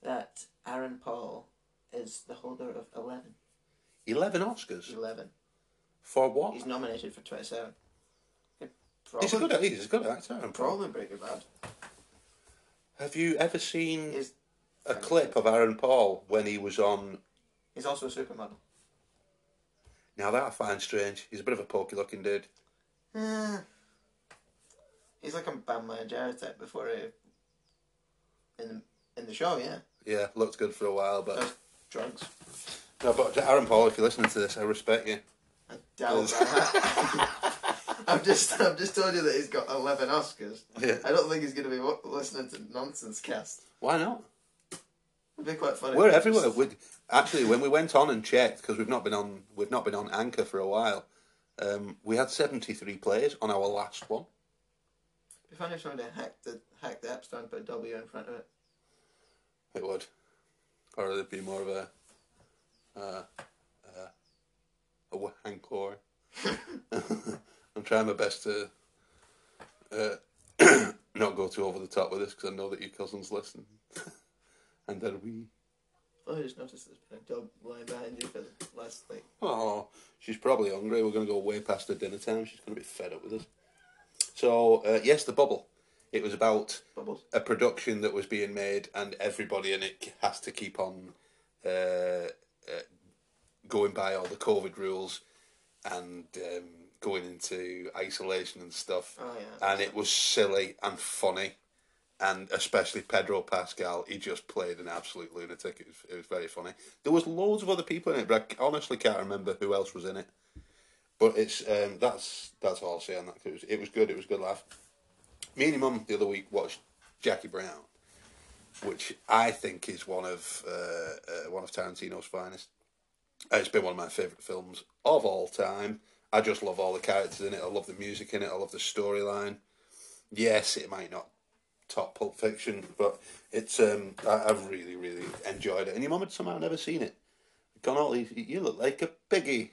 that Aaron Paul is the holder of 11? Eleven Oscars 11. for what? He's nominated for 27. He'd He's a good. He's a good actor. Aaron Breaking Bad. Have you ever seen He's, a clip of Aaron Paul when he was on? he's also a supermodel. Now that I find strange. He's a bit of a pokey looking dude. Eh. he's like a Bam Margera type before he. In the, in the show, yeah. Yeah, looked good for a while, but Does drugs. no. But Aaron Paul, if you're listening to this, I respect you. I doubt that. I've just I've just told you that he's got eleven Oscars. Yeah. I don't think he's going to be listening to nonsense cast. Why not? It'd be quite funny. We're Just- everywhere. we actually, when we went on and checked, because we've not been on, we've not been on Anchor for a while. Um, we had 73 players on our last one. It'd be funny if somebody hacked the hacked the App Store and put a W in front of it. It would, or it'd be more of a, uh, uh, a wankor. I'm trying my best to uh, not go too over the top with this because I know that your cousins listen, and that we. Oh, I just noticed there's been a dog lying behind you for the last like. Oh, she's probably hungry. We're going to go way past her dinner time. She's going to be fed up with us. So uh, yes, the bubble. It was about Bubbles. a production that was being made, and everybody in it has to keep on uh, uh, going by all the COVID rules and um, going into isolation and stuff. Oh yeah. And it was silly and funny, and especially Pedro Pascal. He just played an absolute lunatic. It was, it was very funny. There was loads of other people in it, but I honestly can't remember who else was in it. But it's um, that's that's all I'll say on that. It was, it was good. It was a good laugh. Me and your mum the other week watched Jackie Brown, which I think is one of uh, uh, one of Tarantino's finest. Uh, It's been one of my favourite films of all time. I just love all the characters in it. I love the music in it. I love the storyline. Yes, it might not top Pulp Fiction, but it's um, I, I've really, really enjoyed it. And your mum had somehow never seen it. Gone all these. You look like a piggy.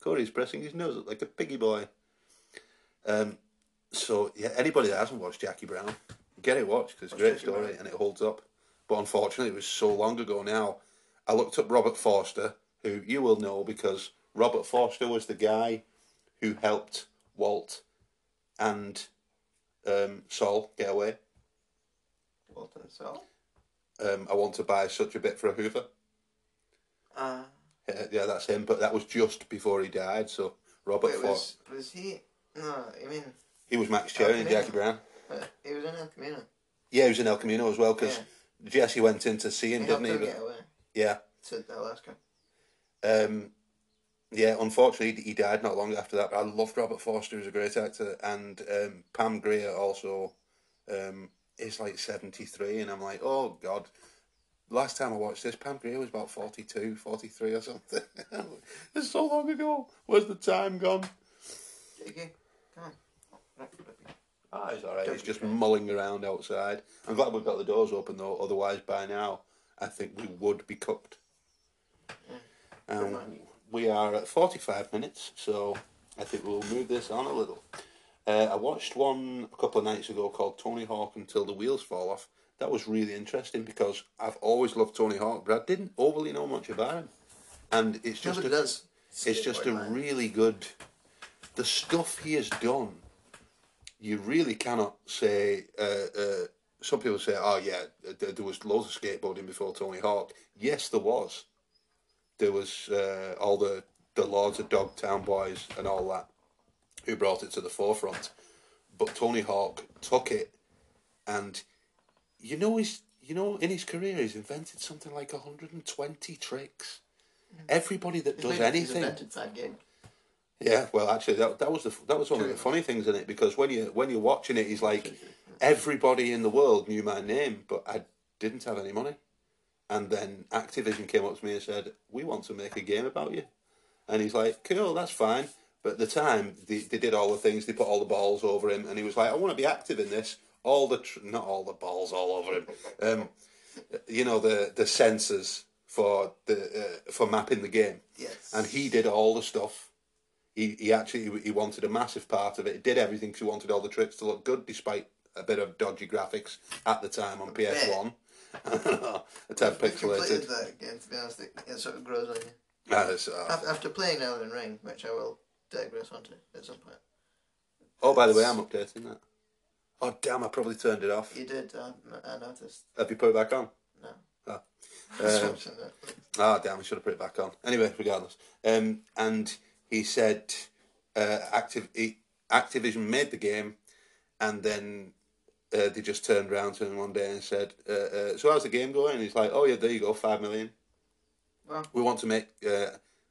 Corey's pressing his nose up like a piggy boy. Um, so yeah, anybody that hasn't watched Jackie Brown, get it watched because it's a great Jackie story Brown. and it holds up. But unfortunately, it was so long ago now. I looked up Robert Forster, who you will know because Robert Forster was the guy who helped Walt and um, Saul get away. Walter Sal. Um, I want to buy such a bit for a Hoover. Uh, Yeah, yeah, that's him. But that was just before he died. So Robert wait, was was he? No, I mean, he was Max Cherry and Jackie Brown. uh, he was in El Camino. Yeah, he was in El Camino as well because Yeah. Jesse went in to see him, helped didn't he? But- yeah. to Alaska. Um, yeah, unfortunately, he died not long after that. But I loved Robert Forster; he was a great actor, and um, Pam Grier also um, is like seventy three, and I'm like, oh god. Last time I watched this, Pam Grier was about 42, 43 or something. it's so long ago. Where's the time gone? JK, come on. Ah, he's all right. He's just mulling around outside. I'm glad we've got the doors open though. Otherwise, by now, I think we would be cooked. Um. We are at 45 minutes, so I think we'll move this on a little. Uh, I watched one a couple of nights ago called Tony Hawk Until the Wheels Fall Off. That was really interesting because I've always loved Tony Hawk, but I didn't overly know much about him. And it's just Nobody a, does. it's just a man. really good. The stuff he has done, you really cannot say. Uh, uh, some people say, "Oh yeah, there was loads of skateboarding before Tony Hawk." Yes, there was. There was uh, all the the Lords of Dogtown boys and all that who brought it to the forefront. But Tony Hawk took it, and you know he's you know, in his career, he's invented something like 120 tricks. Everybody that does anything, invented five games. yeah. Well, actually, that, that was the that was one of the funny things in it because when you when you're watching it, he's like, everybody in the world knew my name, but I didn't have any money. And then Activision came up to me and said, "We want to make a game about you," and he's like, "Cool, that's fine." But at the time, they, they did all the things. They put all the balls over him, and he was like, "I want to be active in this." All the tr- not all the balls all over him. Um, you know the the sensors for the uh, for mapping the game, Yes. and he did all the stuff. He he actually he wanted a massive part of it. He did everything 'cause he wanted all the tricks to look good, despite a bit of dodgy graphics at the time on PS One. a tad I completed pixelated. that game, to be honest. It, it sort of grows on you. Ah, it's, uh, Af- After playing Elden Ring, which I will digress onto at some point. oh, by the way, I'm updating that. Oh damn! I probably turned it off. You did, uh, I noticed. Have you put it back on? No. Um, watching. Ah, damn! I should have put it back on. Anyway, regardless. Um, and he said, uh, Activ- Activision made the game, and then uh, they just turned around to him one day and said, uh, uh, "So how's the game going?" And he's like, "Oh yeah, there you go, five million. Wow. We want to make uh,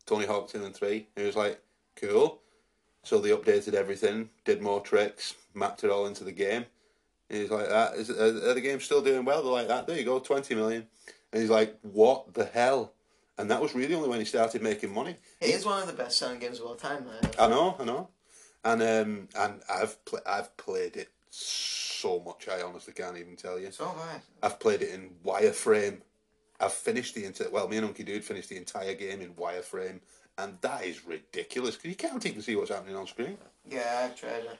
Tony Hawk two and three. And he was like, "Cool." So they updated everything, did more tricks, mapped it all into the game. And he's like, "That is are, the games still doing well?" They're like, "That there you go, twenty million. And he's like, "What the hell?" And that was really only when he started making money. It is one of the best selling games of all time, man. I know, I know, and um, and I've pl- I've played it so much. I honestly can't even tell you. So I. I've played it in wireframe. I've finished the entire. Well, me and Unky Dude finished the entire game in wireframe, and that is ridiculous because you can't even see what's happening on screen. Yeah, I've tried it.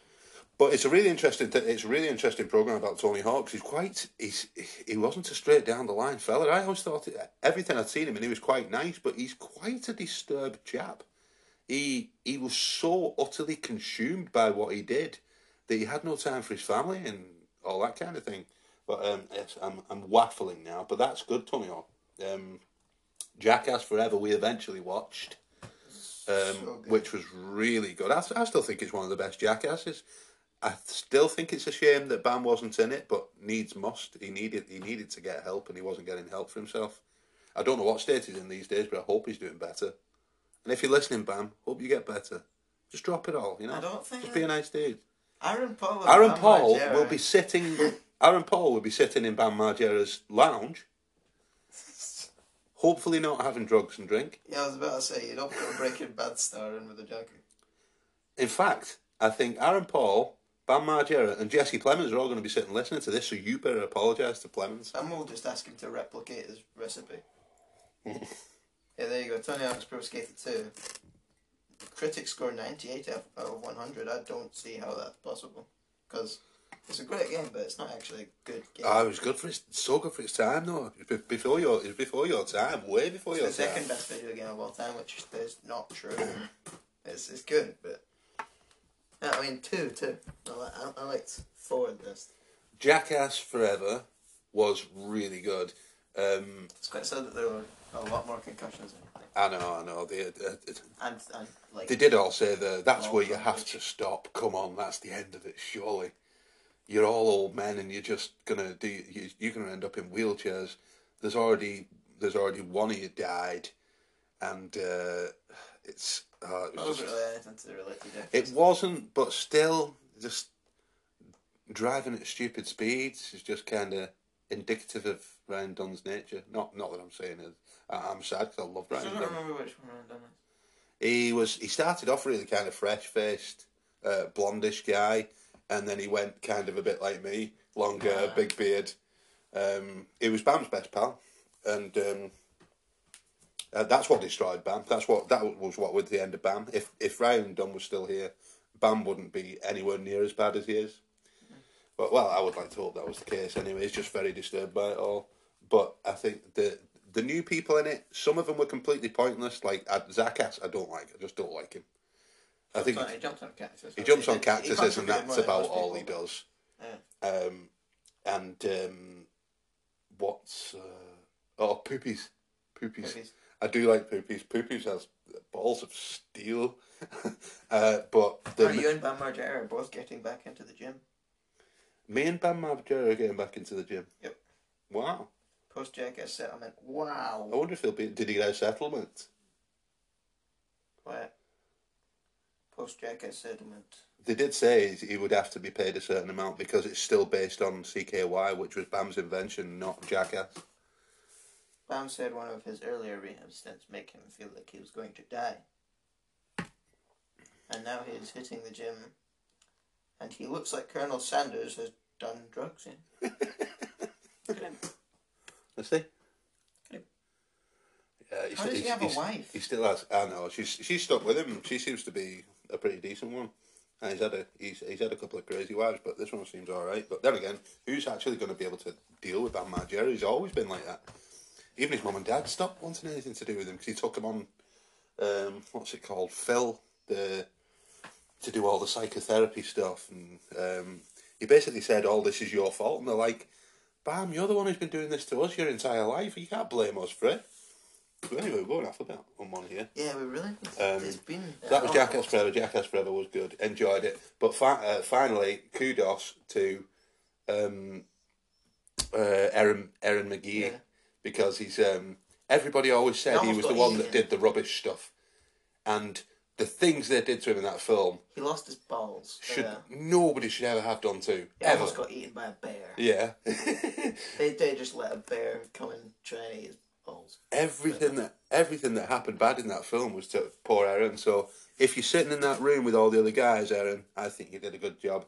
But it's a really interesting. Th- it's a really interesting program about Tony Hawk. 'cause He's quite. He's he wasn't a straight down the line fella. I always thought it, everything I'd seen him and he was quite nice, but he's quite a disturbed chap. He he was so utterly consumed by what he did that he had no time for his family and all that kind of thing. But um, yes, I'm I'm waffling now, but that's good, Tony Hawk. Um, Jackass Forever we eventually watched, um, So which was really good. I, I still think it's one of the best Jackasses. I still think it's a shame that Bam wasn't in it, but needs must. He needed he needed to get help, and he wasn't getting help for himself. I don't know what state he's in these days, but I hope he's doing better. And if you're listening, Bam, hope you get better. Just drop it all, you know. I don't think Just be a nice dude. Aaron Paul. Aaron Paul Margera. will be sitting. Aaron Paul will be sitting in Bam Margera's lounge. Hopefully, not having drugs and drink. Yeah, I was about to say you don't put a Breaking Bad star in with a jacket. In fact, I think Aaron Paul, Ban Margera, and Jesse Plemons are all going to be sitting listening to this. So you better apologise to Plemons. And we'll just ask him to replicate his recipe. yeah, there you go. Tony Hawk's Pro Skater 2. Critics score 98 out of 100. I don't see how that's possible. Because it's a great game, but it's not actually a good game. Oh, it was good for its so good for its time though. Before your it was before your time, way before your it's the time. second best video game of all time, which is not true. it's, it's good, but. I mean, 2, 2. I, li- I, I liked 4 the best. Jackass Forever was really good. Um, It's quite sad that there were a lot more concussions. I know, I know. They, uh, And, and like, they did all say that that's where you have to stop. Come on, that's the end of it. Surely, you're all old men, and you're just gonna do. You, you're gonna end up in wheelchairs. There's already there's already one of you died, and uh, it's uh, it was wasn't just, really anything to relate to Jeff. It wasn't, but still, just driving at stupid speeds is just kind of indicative of Ryan Dunn's nature. Not, not that I'm saying it. I- I'm sad because I love I Ryan don't Dunn. remember which one I've done it. He was. He started off really kind of fresh faced, uh, blondish guy, and then he went kind of a bit like me, long hair, Ah. big beard. Um, he was Bam's best pal, and um, uh, that's what destroyed Bam. That's what that was. What with the end of Bam. If if Ryan Dunn was still here, Bam wouldn't be anywhere near as bad as he is. But well, I would like to hope that was the case. Anyway, he's just very disturbed by it all. But I think the the new people in it, some of them were completely pointless. Like uh, Zakas, I don't like. I just don't like him. I think He jumps on cactus. he jumps on cactuses, and that's about all he does. Yeah. Um, and um, what's uh, oh poopies, poopies. Poopies. I do like poopies. Poopies has balls of steel. uh, but the, Oh, you and Bam Margera are both getting back into the gym. me and Bam Margera are getting back into the gym. Yep. Wow. Post Jackass settlement. Wow. I wonder if he'll be. Did he get a settlement? What? Post Jackass settlement. They did say he would have to be paid a certain amount because it's still based on CKY, which was Bam's invention, not Jackass. Bam said one of his earlier rehab stints make him feel like he was going to die. And now he's hitting the gym, and he looks like Colonel Sanders has done drugs in. Him. Let's see. Yeah, he's, How does he have a wife? He still has. I know. She's she's stuck with him. She seems to be a pretty decent one. And he's had a he's he's had a couple of crazy wives, but this one seems all right. But then again, who's actually going to be able to deal with that Margera? He's always been like that. Even his mum and dad stopped wanting anything to do with him because he took him on, um, what's it called, Phil, the to do all the psychotherapy stuff, and um, he basically said, "All this is your fault," and they're like, "Bam, you're the one who's been doing this to us your entire life. You can't blame us for it." But anyway, we're going alphabet on one here. Yeah, we really. Um, it's been. That was Jackass Forever. Jackass Forever was good. Enjoyed it. But fi- uh, finally, kudos to um, uh, Ehren Ehren McGhehey Yeah. because he's. Um, everybody always said he was the one that did the rubbish stuff, and the things they did to him in that film He lost his balls. should Yeah. nobody should ever have done to He ever. almost got eaten by a bear. Yeah. They, they just let a bear come and try and eat his balls. everything that everything that happened bad in that film was to poor Ehren. So if you're sitting in that room with all the other guys, Ehren, I think you did a good job.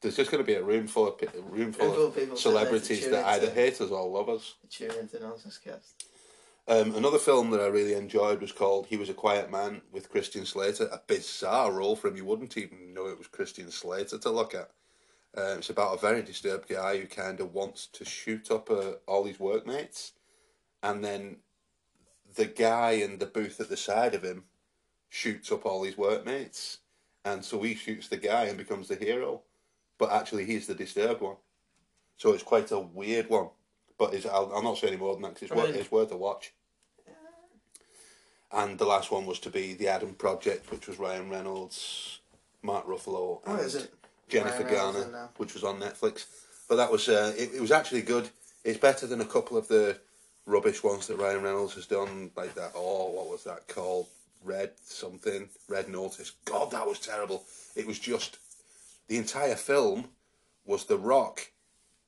There's just going to be a room full of a room full full of of celebrities that either hate us or love us. Cheer into Nonsense Cast. Um, another film that I really enjoyed was called He Was a Quiet Man with Christian Slater. A bizarre role for him. You wouldn't even know it was Christian Slater to look at. Uh, it's about a very disturbed guy who kind of wants to shoot up uh, all his workmates, and then the guy in the booth at the side of him shoots up all his workmates, and so he shoots the guy and becomes the hero, but actually he's the disturbed one. So it's quite a weird one, but I'll, I'll not say any more than that 'cause it's, it's worth a watch. And the last one was to be the Adam Project, which was Ryan Reynolds, Mark Ruffalo, Oh, and is it? Jennifer Ryan Garner, which was on Netflix. But that was uh, it, it was actually good. It's better than a couple of the rubbish ones that Ryan Reynolds has done, like that. Oh, what was that called? Red something, Red Notice. God, that was terrible. It was just the entire film was The Rock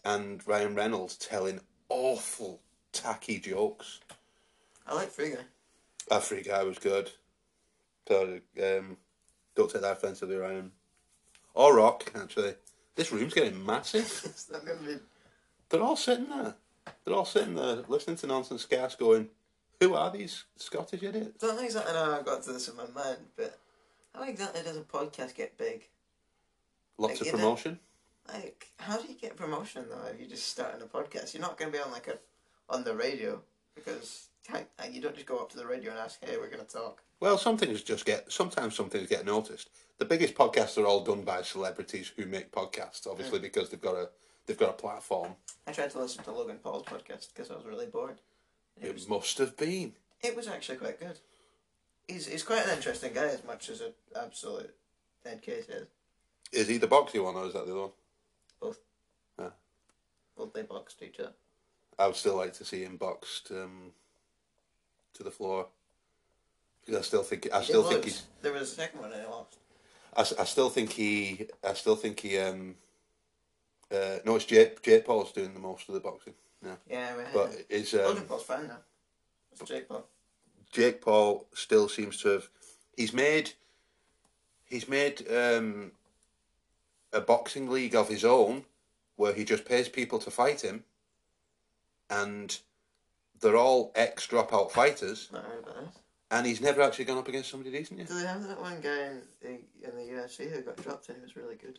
and Ryan Reynolds telling awful, tacky jokes. I like Guy. That free guy was good. So, um, don't take that offensively, Ryan. Or Rock, actually. This room's getting massive. It's not going to be. They're all sitting there. They're all sitting there listening to nonsense cast going, who are these Scottish idiots? don't exactly know how I got to this in my mind, but how exactly does a podcast get big? Lots Like, of know- promotion. Like, how do you get promotion though if you're just starting a podcast? You're not going to be on like a on the radio because can't- and you don't just go up to the radio and ask, "Hey, we're going to talk." Well, some things just get, sometimes some things get noticed. The biggest podcasts are all done by celebrities who make podcasts, obviously, because they've got a, they've got a platform. I tried to listen to Logan Paul's podcast because I was really bored. It It was, must have been. it was actually quite good. He's he's quite an interesting guy, as much as an absolute dead case is. Is he the boxy one or is that the other one? Both. Yeah. Both they boxed each other. I would still like to see him boxed um, to the floor. Because I still think I still think he's There was a second one and he lost. I, I still think he I still think he um uh, no it's Jake Jake Paul's doing the most of the boxing yeah Yeah, we but is um, Logan Paul's fine now. It's Jake Paul. Jake Paul still seems to have he's made he's made um a boxing league of his own where he just pays people to fight him and they're all ex dropout fighters and he's never actually gone up against somebody decent yet. Do they have that one guy in the, in the UFC who got dropped and he was really good?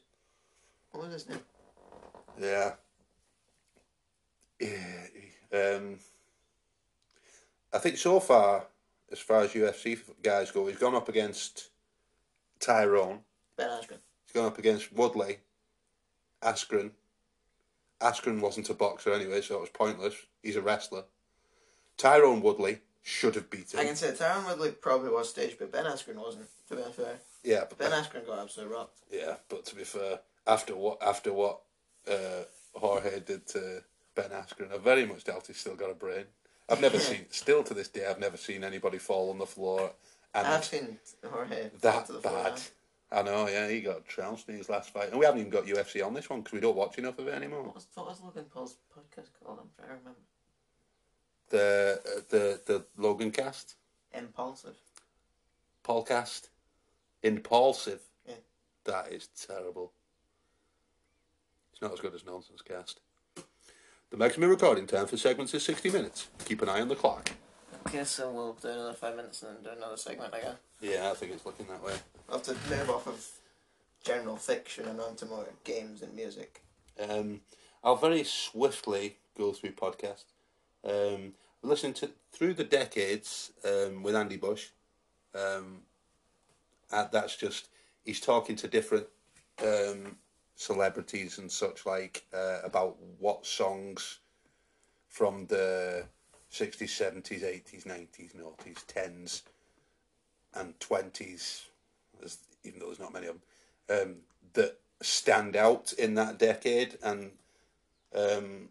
What was his name? Yeah. Yeah. Um, I think so far, as far as UFC guys go, he's gone up against Tyron. Ben Askren. He's gone up against Woodley, Askren. Askren wasn't a boxer anyway, so it was pointless. He's a wrestler. Tyron Woodley should have beaten. I can say Tyron Woodley probably was staged, but Ben Askren wasn't, to be fair. Yeah, but Ben Askren got absolutely rocked. yeah, but to be fair, after what after what uh, Jorge did to Ben Askren. I very much doubt he's still got a brain. I've never seen, still to this day, I've never seen anybody fall on the floor and I've seen Jorge that to the floor. bad. I know, yeah, he got trounced in his last fight, and we haven't even got UFC on this one because we don't watch enough of it anymore. What was, what was Logan Paul's podcast called? I'm trying to remember. The the the Logan cast, Impulsive. Paulcast, impulsive. Yeah. That is terrible. It's not as good as Nonsense Cast. The maximum recording time for segments is 60 minutes. Keep an eye on the clock. Okay, so we'll do another five minutes and then do another segment again. Yeah, I think it's looking that way. We'll have to move off of general fiction and on to more games and music. Um, I'll very swiftly go through podcast. Um, listen to through the decades um, with Andy Bush. Um, and that's just he's talking to different um, celebrities and such like uh, about what songs from the sixties, seventies, eighties, nineties, noughties, tens, and twenties. Even though there's not many of them, um, that stand out in that decade and um,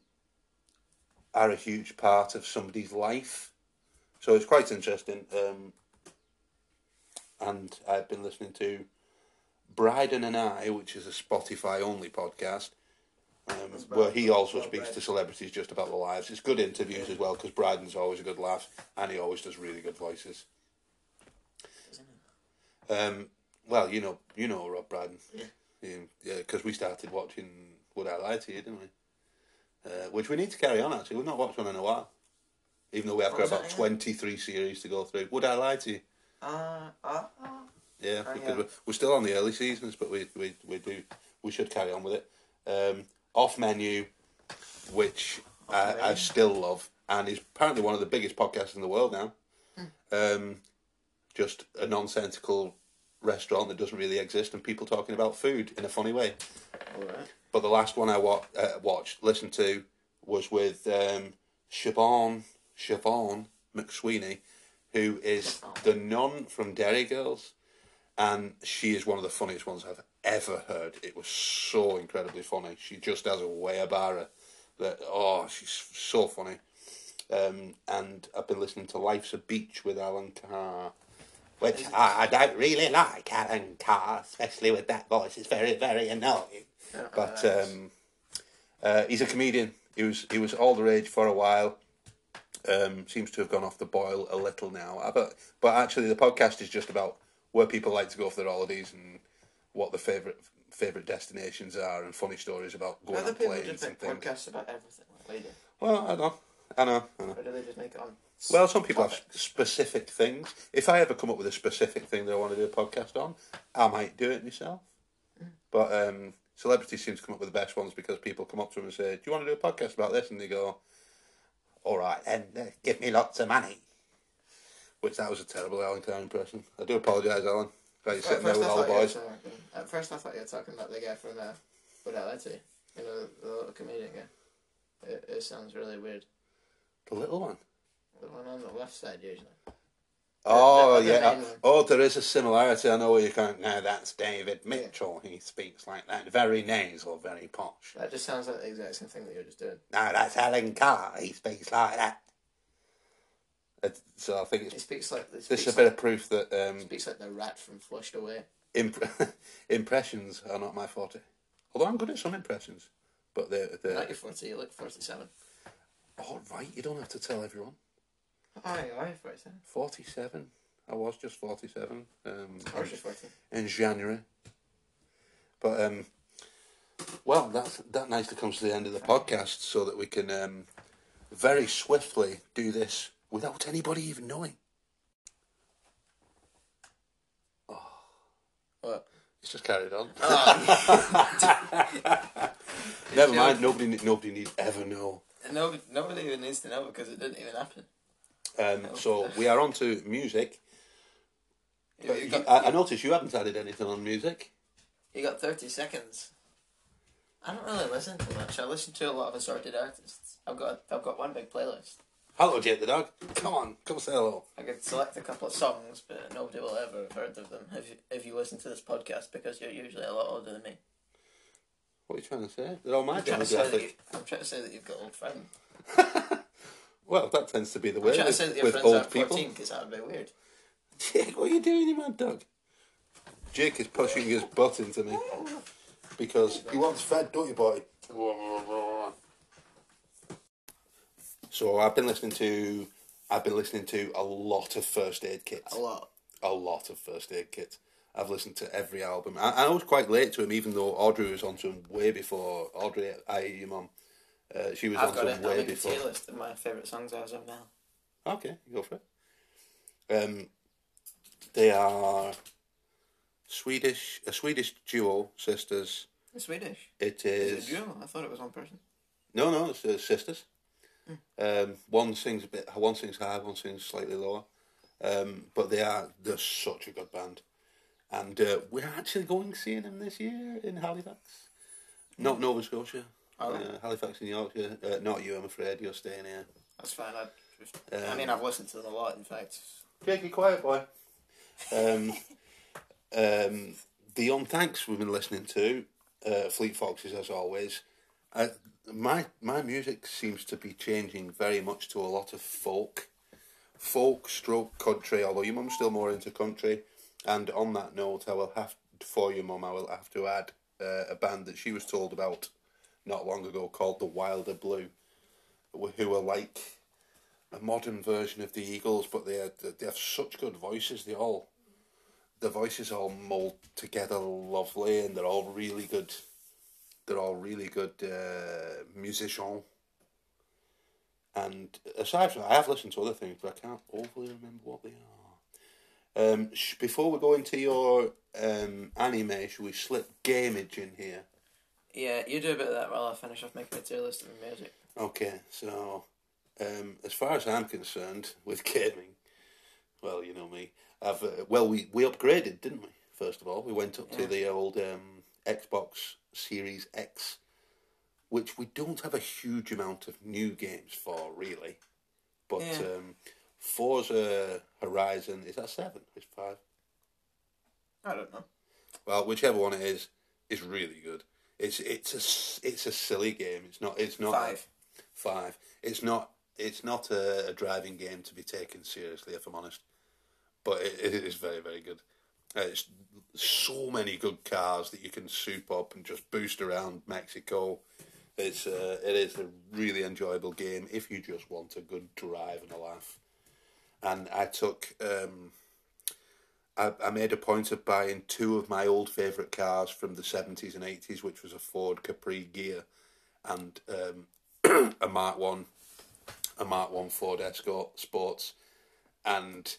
are a huge part of somebody's life. So it's quite interesting. Um, and I've been listening to Brydon and I, which is a Spotify only podcast, um, where he also speaks to celebrities just about their lives. It's good interviews as well because Brydon's always a good laugh and he always does really good voices. Um, well, you know, you know Rob Brydon. Yeah. Yeah, because we started watching Would I Lie to You, didn't we? Uh, which we need to carry on. Actually, we've not watched one in a while. Even though we have got about again? twenty three series to go through. Would I Lie to You? Uh, uh, uh. Yeah, because yeah. We're, we're still on the early seasons, but we we, we do we should carry on with it. Um, off menu, which Off I, I still love, and is apparently one of the biggest podcasts in the world now. Hmm. Um, just a nonsensical restaurant that doesn't really exist, and people talking about food in a funny way. But the last one I wa- uh, watched, listened to, was with um, Siobhan, Siobhan McSweeney, who is the nun from Derry Girls. And she is one of the funniest ones I've ever heard. It was so incredibly funny. She just has a way about her that, oh, she's so funny. Um, and I've been listening to Life's a Beach with Alan Carr, which I, I don't really like Alan Carr, especially with that voice. It's very, very annoying. Yeah, But nice. um, uh, he's a comedian. He was he was all the rage for a while. Um, seems to have gone off the boil a little now. Uh, But but actually, the podcast is just about where people like to go for their holidays and what their favorite favorite destinations are and funny stories about going Other on people planes just and make things. podcasts about everything like we do. Well, I know, I know, I know. Or do they just make it on? Well, some people have specific things. If I ever come up with a specific thing that I want to do a podcast on, I might do it myself. But um, celebrities seem to come up with the best ones because people come up to them and say, "Do you want to do a podcast about this?" And they go, "All right, then uh, give me lots of money." Which that was a terrible Alan Carr impression. I do apologise, Alan. Glad you're sitting there with I all the thought you were boys. talking- at first, I thought you were talking about the guy from uh, You? You know, the, the little comedian guy. It, it sounds really weird. The little one. The one on the left side, usually. Oh yeah. Oh, there is a similarity. I know where you're going. Now that's David Mitchell. He speaks like that, very nasal, very posh. That just sounds like the exact same thing that you're just doing. No, that's Alan Carr. He speaks like that. It- So I think He it's speaks like he this is a bit like, of proof that um, speaks like the rat from Flushed Away. imp- impressions are not my forte. Although I'm good at some impressions, but they're, Not they're your forty, you look forty-seven. all right. You don't have to tell everyone. Oh, you are forty-seven. Forty-seven. I was just forty-seven um, I was just forty. in January. But um, well, that that nicely comes to the end of the podcast, so that we can um, very swiftly do this without anybody even knowing. What? It's just carried on. Oh, Never mind. Nobody, nobody need ever know. nobody, nobody even needs to know because it didn't even happen. Um, so we are on to music. You got, I, I noticed you haven't added anything on music. you got thirty seconds. I don't really listen to much. I listen to a lot of assorted artists. I've got I've got one big playlist. Hello, Jake the dog. Come on, come say hello. I could select a couple of songs, but nobody will ever have heard of them if you, if you listen to this podcast because you're usually a lot older than me. What are you trying to say? They're all my I'm trying, to say that you, I'm trying to say that you've got old friends. Well, that tends to be the I'm way to with, that your with friends old people. because that would be weird. Jake, what are you doing, you mad dog? Jake is pushing his butt into me because he wants fed, don't you, boy? So I've been listening to I've been listening to a lot of first aid kits. A lot. a lot of first aid kits. I've listened to every album. I, I was quite late to him, even though Audrey was onto him way before. Audrey, I, your mum, uh, she was I've onto got it. I'll way a before. tier list of my favourite songs as of now. Okay, go for it. Um, they are Swedish, a Swedish duo, sisters. The Swedish. It Is is it a duo? I thought it was one person. no, no, it's uh, sisters. Um, one sings a bit, one sings high, one sings slightly lower. Um, but they are they're such a good band, and uh, we're actually going seeing them this year in Halifax, not Nova Scotia. Uh, Halifax in Yorkshire. Uh, not you, I'm afraid. You're staying here. That's fine. I, just, I Um, mean, I've listened to them a lot, in fact. Jake, you quiet boy. Um, um, the Unthanks we've been listening to, uh, Fleet Foxes as always. Uh, my my music seems to be changing very much to a lot of folk, folk stroke country. Although your mum's still more into country. And on that note, I will have for your mum. I will have to add uh, a band that she was told about not long ago called the Wilder Blue, who are like a modern version of the Eagles, but they are, they have such good voices. They all, the voices all mold together lovely, and they're all really good. They're all really good uh, musicians. And aside from that, I have listened to other things, but I can't overly remember what they are. Um, sh- before we go into your um, anime, should we slip gamage in here? Yeah, you do a bit of that while I finish off making a tier list of the music. Okay, so um, as far as I'm concerned with gaming, well, you know me. I've uh, well, we we upgraded, didn't we? First of all, we went up to the old um, Xbox Series X, which we don't have a huge amount of new games for, really. But Yeah. um, Forza Horizon is that seven? Is five? I don't know. Well, whichever one it is, is really good. It's it's a it's a silly game. It's not it's not Five. five. It's not it's not a, a driving game to be taken seriously, if I'm honest. But it, it is very very good. Uh, it's so many good cars that you can soup up and just boost around Mexico. It's uh, it is a really enjoyable game if you just want a good drive and a laugh. And I took um, I, I made a point of buying two of my old favourite cars from the 70s and 80s, which was a Ford Capri Gear and um, a Mark 1 a Mark 1 Ford Escort Sports. And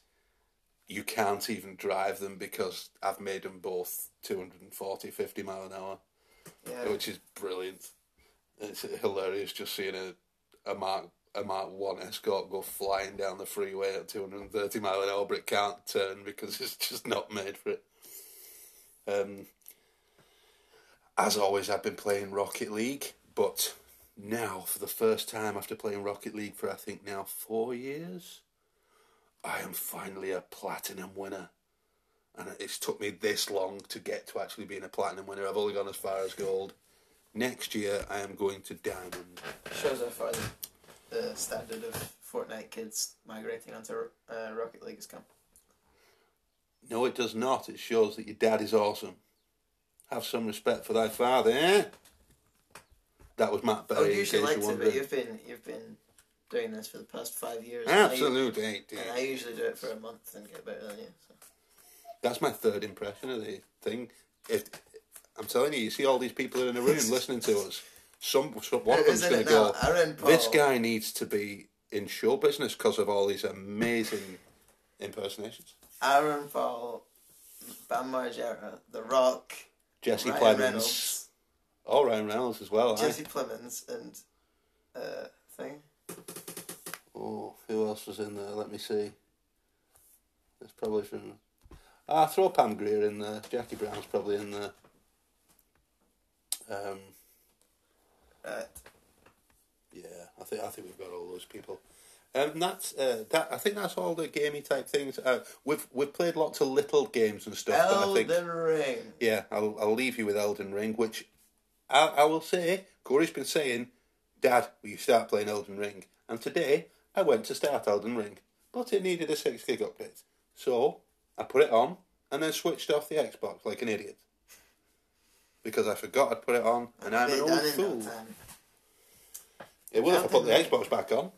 you can't even drive them because I've made them both 240, 50 mile an hour, Yeah. which is brilliant. It's hilarious just seeing a, a Mark a Mark One Escort go flying down the freeway at 230 mile an hour, but it can't turn because it's just not made for it. Um, as always, I've been playing Rocket League, but now for the first time after playing Rocket League for I think now four years, I am finally a platinum winner. And it's took me this long to get to actually being a platinum winner. I've only gone as far as gold. Next year, I am going to diamond. Shows how far the, the standard of Fortnite kids migrating onto uh, Rocket League has come. No, it does not. It shows that your dad is awesome. Have some respect for thy father, eh? That was Matt I Berry. would in usually like to, but you've been you've been doing this for the past five years. and I u- Absolute eight. And I usually do it for a month and get better than you. So. That's my third impression of the thing. If I'm telling you, you see all these people in a room listening to us. Some, some one of them's going to go. This guy needs to be in show business because of all these amazing impersonations. Aaron Paul, Bam Margera, The Rock, Jesse Ryan Plemons, Reynolds, oh Ryan Reynolds as well. aye. Jesse Plemons, and uh, thing. Oh, who else was in there? Let me see. It's probably from. Ah, throw Pam Grier in there. Jackie Brown's probably in there. Um, Right. yeah, I think I think we've got all those people. Um, that's uh, that. I think that's all the gamey type things. Uh, we've we've played lots of little games and stuff. but I think Elden Ring. yeah, I'll I'll leave you with Elden Ring, which I, I will say, Corey's been saying, Dad, will you start playing Elden Ring? And today, I went to start Elden Ring, but it needed a 6 gig update. So, I put it on, and then switched off the Xbox like an idiot. Because I forgot I'd put it on, and I'm an old fool. It will if I put the Elden Xbox back on.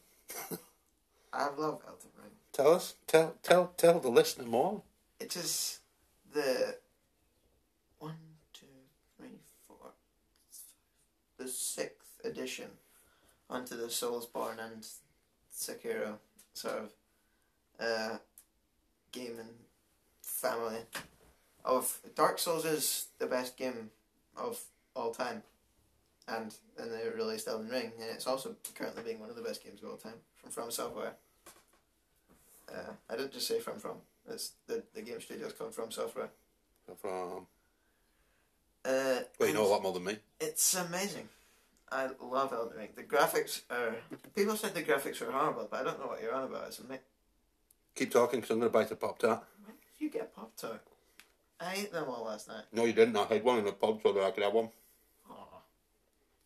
I love Elden Ring. Tell us, tell, tell, tell the listener more. It is the one, two, three, four, the sixth edition onto the Soulsborne and Sekiro sort of uh, gaming family. Of Dark Souls is the best game of all time, and then they released Elden Ring, and it's also currently being one of the best games of all time from From Software. Uh, I didn't just say From From. It's the the game studios come from Software. From, Uh, well, you know a lot more than me. It's amazing. I love Elden Ring. The graphics are. People said the graphics are horrible, but I don't know what you're on about. It's ama- Keep talking because I'm going to bite a Pop Tart. When did you get Pop Tart? I ate them all last night. No, you didn't. I had one in the pub so that I could have one. Oh,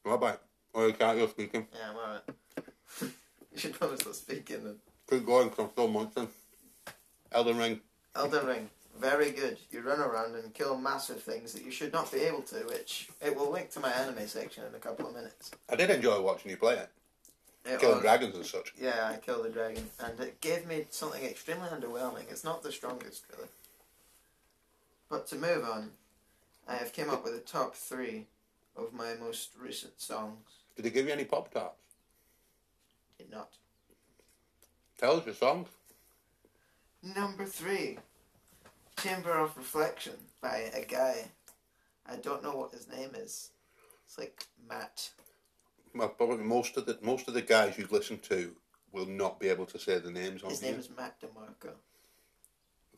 What about? Oh, you can't. You're speaking. yeah, I'm alright. you should probably stop speaking. Then. Keep going because I'm still munching. Elden Ring. Elden Ring, very good. You run around and kill massive things that you should not be able to, which it will link to my anime section in a couple of minutes. I did enjoy watching you play it. It Killing was- dragons and such. Yeah, I killed the dragon, and it gave me something extremely underwhelming. It's not the strongest, really. But to move on, I have came up with a top three of my most recent songs. Did they give you any Pop Tarts? Did not. Tell us your songs. Number three, Chamber of Reflection by a guy. I don't know what his name is. It's like Matt. Well, probably most of the most of the guys you listen to will not be able to say the names on His name is Matt DeMarco.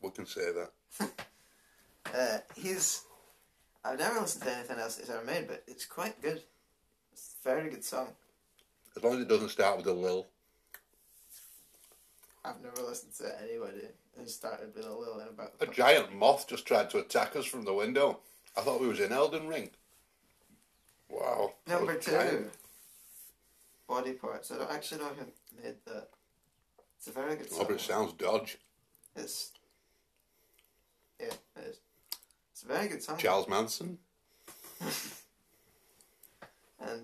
We can say that. Uh, he's. I've never listened to anything else he's ever made, but it's quite good. It's a very good song. As long as it doesn't start with a lil. I've never listened to anybody who started with a lil in about A giant moth just tried to attack us from the window. I thought we was in Elden Ring. Wow. Number two, giant. Body Parts. I don't actually know who made that. It's a very good Oh, song. but it sounds dodge. It's yeah, it is. It's a very good song. Charles Manson, And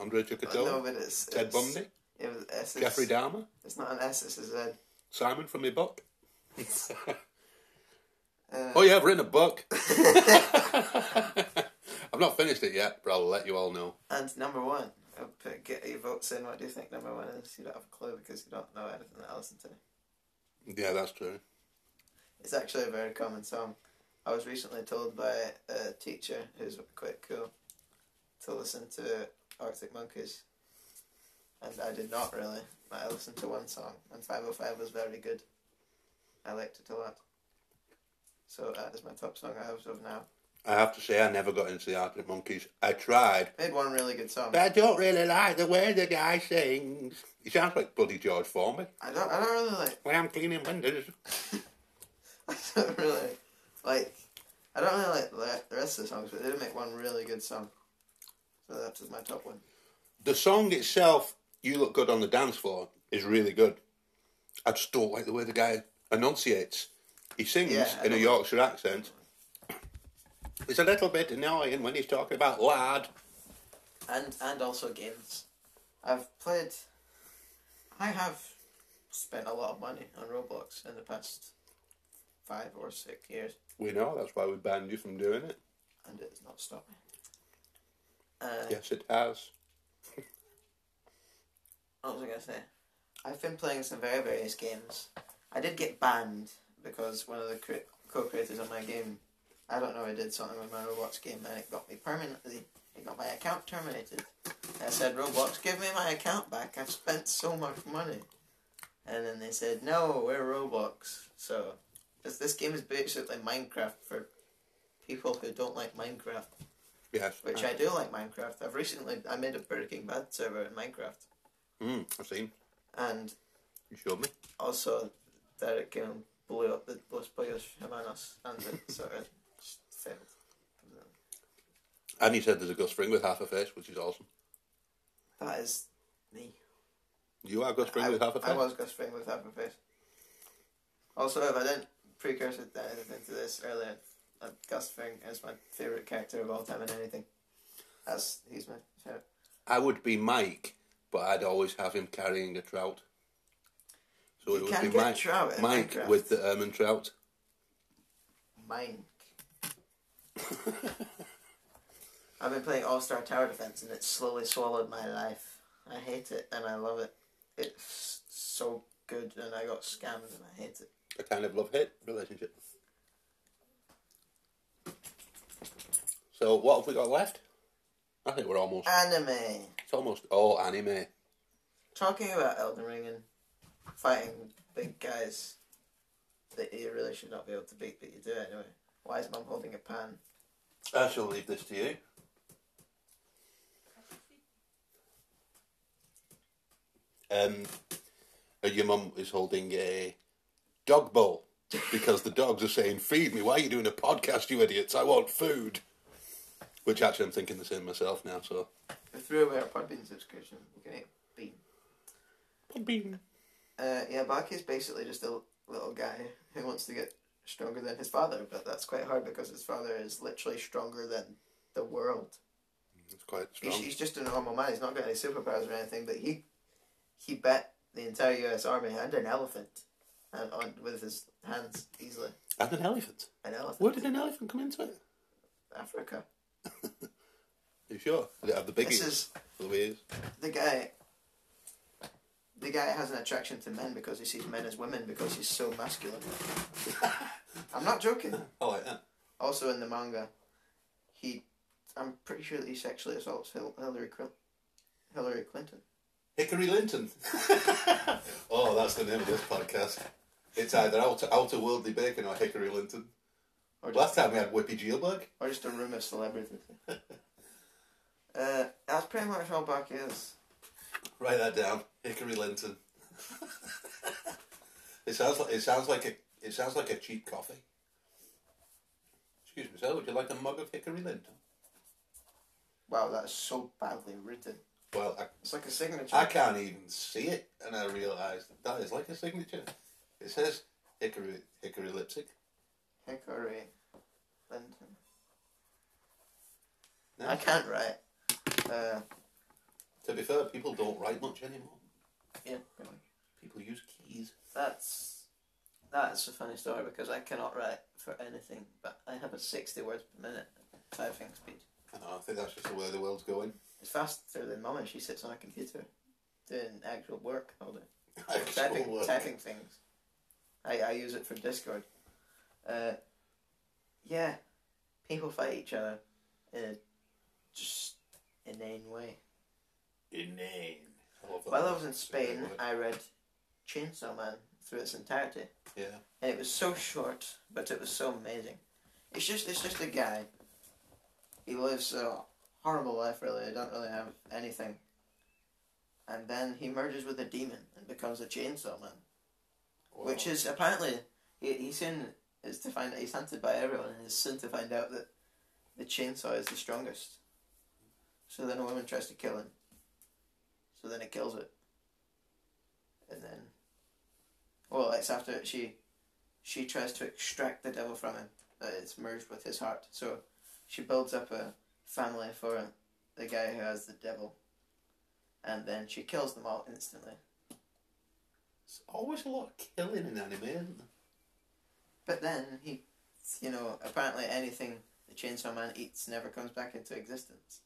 Andre no, Chikatilo, but it's Ted it's, Bundy, It was S. Jeffrey Dahmer, It's not an S. It's a Z. Simon from my book. Uh, Oh yeah, I've written a book. I've not finished it yet, but I'll let you all know. And number one, I'll put, get your votes in. What do you think number one is? You don't have a clue because you don't know anything that I listen to. Yeah, that's true. It's actually a very common song. I was recently told by a teacher who's quite cool to listen to Arctic Monkeys, and I did not really. I listened to one song, and 505 was very good. I liked it a lot. So that is my top song I have of now. I have to say, I never got into the Arctic Monkeys. I tried, they made one really good song. but I don't really like the way the guy sings. He sounds like bloody George Formby. I don't. I don't really like. When I'm cleaning windows. I don't really like. I don't really like the rest of the songs, but they did make one really good song. So that is my top one. The song itself, "You Look Good on the Dance Floor," is really good. I just don't like the way the guy enunciates. He sings Yeah, in a Yorkshire accent. It's a little bit annoying when he's talking about lad. and and also games. I've played. I have spent a lot of money on Roblox in the past five or six years, We know that's why we banned you from doing it. and it has not stopped me. Uh, Yes, it has. What was I gonna say? I've been playing some very various games. I did get banned because one of the cre- co-creators of my game, I don't know, I did something with my Roblox game and it got me permanently. It got my account terminated. I said, Roblox, give me my account back. I've spent so much money. And then they said, no, we're Roblox. So, this, this game is basically Minecraft for people who don't like Minecraft, Yes. which I do like Minecraft. I've recently, I made a Breaking Bad server in Minecraft. Mm, I've seen. And You showed me. also Derek Gillen blew up the Los Pollos Hermanos and it sort of just failed. And he said there's a Gus Fring with half a face, which is awesome. That is me. You are Gus Fring I, with half a face? I was Gus Fring with half a face. Also, if I didn't precursor to this earlier, uh, Gus Fring is my favourite character of all time in anything. As he's my favourite. I would be Mike, but I'd always have him carrying a trout. So You it would be get Mike, Mike with the Ehrmantraut. Mike. I've been playing All Star Tower Defense and it's slowly swallowed my life. I hate it and I love it. It's so good and I got scammed and I hate it. A kind of love hate relationship. So what have we got left? I think we're almost. Anime. It's almost all anime. Talking about Elden Ring and fighting big guys that you really should not be able to beat, but you do anyway. Why is Mum holding a pan? I shall leave this to you. Um, uh, your mum is holding a dog bowl because the dogs are saying, "Feed me! Why are you doing a podcast, you idiots? I want food." Which actually, I'm thinking the same myself now. So, We threw away our Podbean subscription. We can eat bean. Bean. Uh, yeah, Baki's basically just a little guy who wants to get stronger than his father, but that's quite hard because his father is literally stronger than the world. it's quite He's, strong. he's just a normal man. He's not got any superpowers or anything, but he he bet the entire U.S. Army and an elephant, and on with his hands easily. And an elephant. An elephant. Where did an elephant come into it? Africa. Are you sure? Did it have the big This is The ears? the guy. The guy has an attraction to men because he sees men as women because he's so masculine. I'm not joking. Oh, I like that. Also in the manga, he, I'm pretty sure that he sexually assaults Hillary Cl- Hillary Clinton. Hickory Linton. oh, that's the name of this podcast. It's either Outer, outer Worldly Bacon or Hickory Linton. Or Last time we had Whippy Jailbug. or just a room of celebrities. uh, that's pretty much all back is. Write that down. Hickory Linton. it sounds like it sounds like a it sounds like a cheap coffee. Excuse me, sir. Would you like a mug of Hickory Linton? Wow, that's so badly written. Well, I, It's like a signature. I can't even see it, and I realise that, that is like a signature. It says Hickory Hickory lipstick. Hickory Clinton. No. I can't write. Uh, To be fair, people don't write much anymore. yeah, much. People use keys. That's that's a funny story because I cannot write for anything, but I have a sixty words per minute typing speed. I know. I think that's just the way the world's going. It's faster than mum and she sits on a computer doing actual work all day. Typing work. typing things. I, I use it for Discord. Uh, yeah, people fight each other in a just inane way. Inane. I love While I was in It's a great Spain. I read Chainsaw Man through its entirety. Yeah. and it was so short, but it was so amazing. It's just it's just a guy. He lives a horrible life. Really, I don't really have anything. And then he merges with a demon and becomes a chainsaw man, which is apparently he, he soon is to find he's hunted by everyone and is soon to find out that the chainsaw is the strongest. So then a woman tries to kill him. So then it kills it. And then, well, it's after she she tries to extract the devil from him. That it's merged with his heart. So she builds up a family for the guy who has the devil, and then she kills them all instantly. It's always a lot of killing in anime, isn't there? But then he, you know, apparently anything the Chainsaw Man eats never comes back into existence.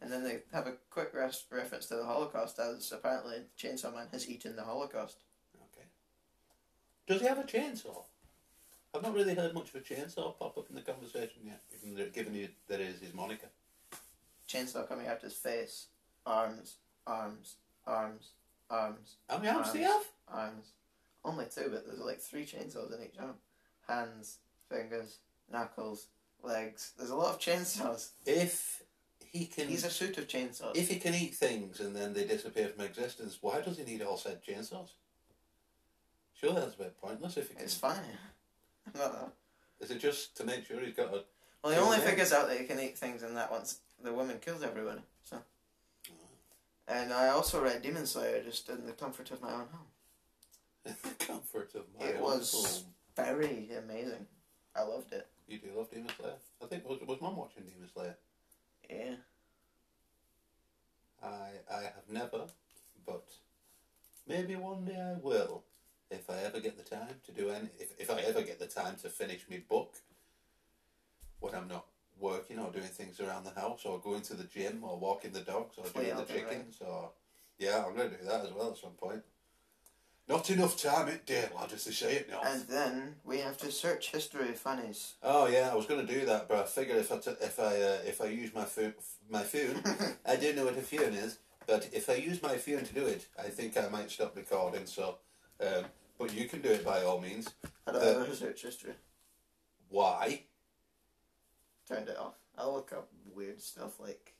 And then they have a quick res- reference to the Holocaust, as apparently Chainsaw Man has eaten the Holocaust. Okay. Does he have a chainsaw? I've not really heard much of a chainsaw pop up in the conversation yet, given that, given you, that is his moniker. Chainsaw coming out his face, arms, arms, arms, arms, How many arms do you have? arms. Only two, but there's like three chainsaws in each arm. Hands, fingers, knuckles, legs. There's a lot of chainsaws. If he can, He's a suit of chainsaws. if he can eat things and then they disappear from existence, why does he need all said chainsaws? Surely that's a bit pointless. If he can, It's fine. Is it just to make sure he's got a Well, he only them. figures out that he can eat things in that once the woman kills everyone. So. And I also read Demon Slayer just in the comfort of my own home. the comfort of my It own was- Very amazing. I loved it. You do love Demon Slayer. I think was was Mum watching Demon Slayer. Yeah. I I have never, but maybe one day I will. If I ever get the time to do any, if, if I ever get the time to finish my book, when I'm not working or doing things around the house or going to the gym or walking the dogs or doing the Elden Ring. chickens or yeah, I'm going to do that as well at some point. Not enough time at day, lad, as they say it now. And then we have to search history funnies. Oh yeah, I was going to do that, but I figured if I t- if I uh, if I use my phone my phone, I don't know what a phone is, but if I use my phone to do it, I think I might stop recording. So, um, but you can do it by all means. I don't Uh, ever search history. Why? Turned it off. I'll look up weird stuff like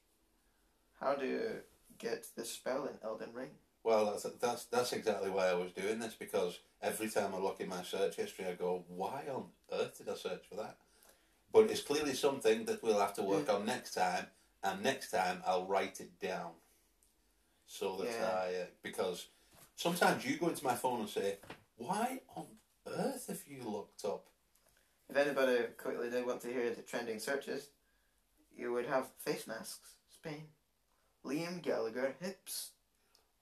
how do you get the spell in Elden Ring? Well, that's that's that's exactly why I was doing this because every time I look in my search history, I go, "Why on earth did I search for that?" But it's clearly something that we'll have to work on next time, and next time I'll write it down, so that Yeah. I uh, because sometimes you go into my phone and say, "Why on earth have you looked up?" If anybody quickly did want to hear the trending searches, you would have face masks, Spain, Liam Gallagher hips,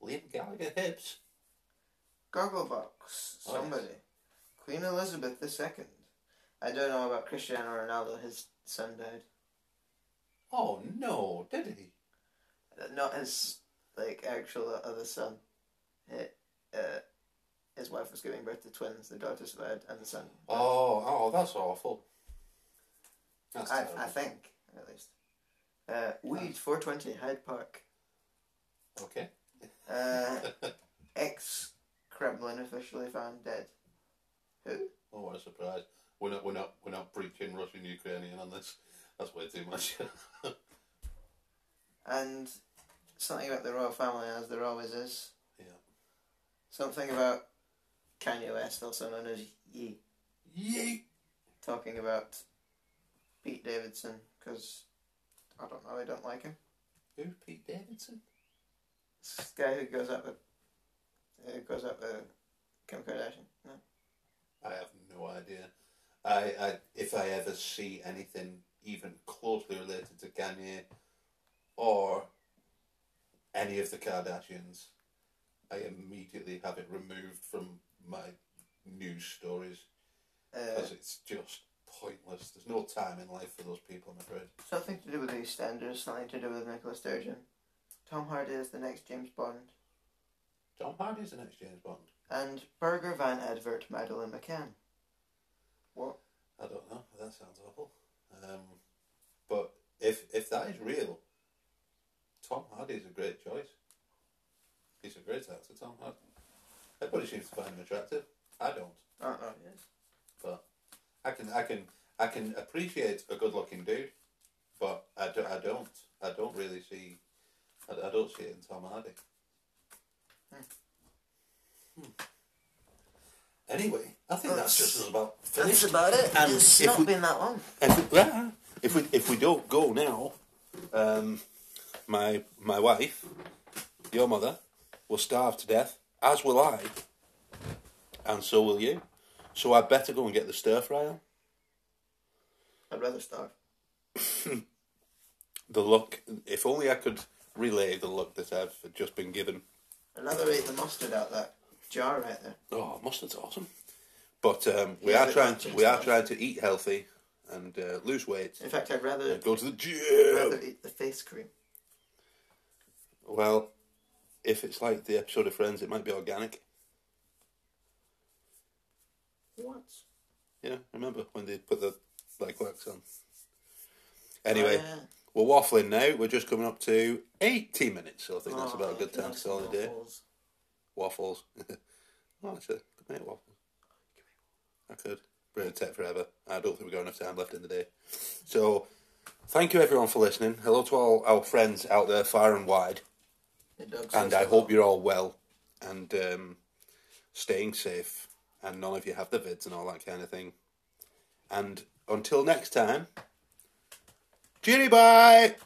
Liam Gallagher hips. Gogglebox, Oh, somebody, Queen Elizabeth II. I don't know about Cristiano Ronaldo. His son died. Oh no, did he? Not his like actual other son. It, uh, his wife was giving birth to twins. The daughter survived, and the son. Oh, oh, that's awful. That's I. I think at least. Uh, Weed four twenty Hyde Park. Okay. Uh, ex Kremlin officially found dead. Who? Oh, what a surprise! We're not, we're not, we're not preaching Russian Ukrainian on this. That's way too much. And something about the royal family, as there always is. yeah. Something about Kanye West, also known as Ye, Yay! talking about Pete Davidson because I don't know, I don't like him. Who's Pete Davidson? This guy who goes up with, uh, goes up with Kim Kardashian. No. I have no idea. I, I, if I ever see anything even closely related to Kanye or any of the Kardashians, I immediately have it removed from my news stories Uh, because it's just pointless. There's no time in life for those people, I'm afraid. something to do with the EastEnders, something to do with Nicola Sturgeon. Tom Hardy is the next James Bond. Tom Hardy is the next James Bond. And Burger Van Advert Madeleine McCann. What? I don't know. That sounds awful. Um, but if if that is real, Tom Hardy is a great choice. He's a great actor, Tom Hardy. Everybody seems to find him attractive. I don't, I don't yes. but I can I can I can appreciate a good-looking dude, but I, do, I don't I don't really see I, I don't see it in Tom Hardy. Hmm. Anyway, I think that's just about finished. about it. And it's if not we- been that long. If we, yeah, if we if we don't go now, um, my my wife, your mother, will starve to death, as will I, and so will you. So I'd better go and get the stir fry on. I'd rather starve. The look, if only I could relay the look that I've just been given. I'd rather eat the mustard out that jar right there. Oh, mustard's awesome. But um, we Yeah, are trying to we are trying to eat healthy and uh, lose weight. In fact, I'd rather, go to the I'd rather eat the face cream. Well, if it's like the episode of Friends, it might be organic. What? Yeah, remember when they put the like wax on? Anyway, Oh, yeah. we're waffling now. We're just coming up to 80 minutes, so I think that's Oh, about a oh, good time to call it a day. waffles. Oh, it's a good make waffles. I could. It'd take forever. I don't think we've got enough time left in the day. So, thank you everyone for listening. Hello to all our friends out there far and wide. And I hope you're all well and um, staying safe and none of you have the vids and all that kind of thing. And until next time, Cheery bye.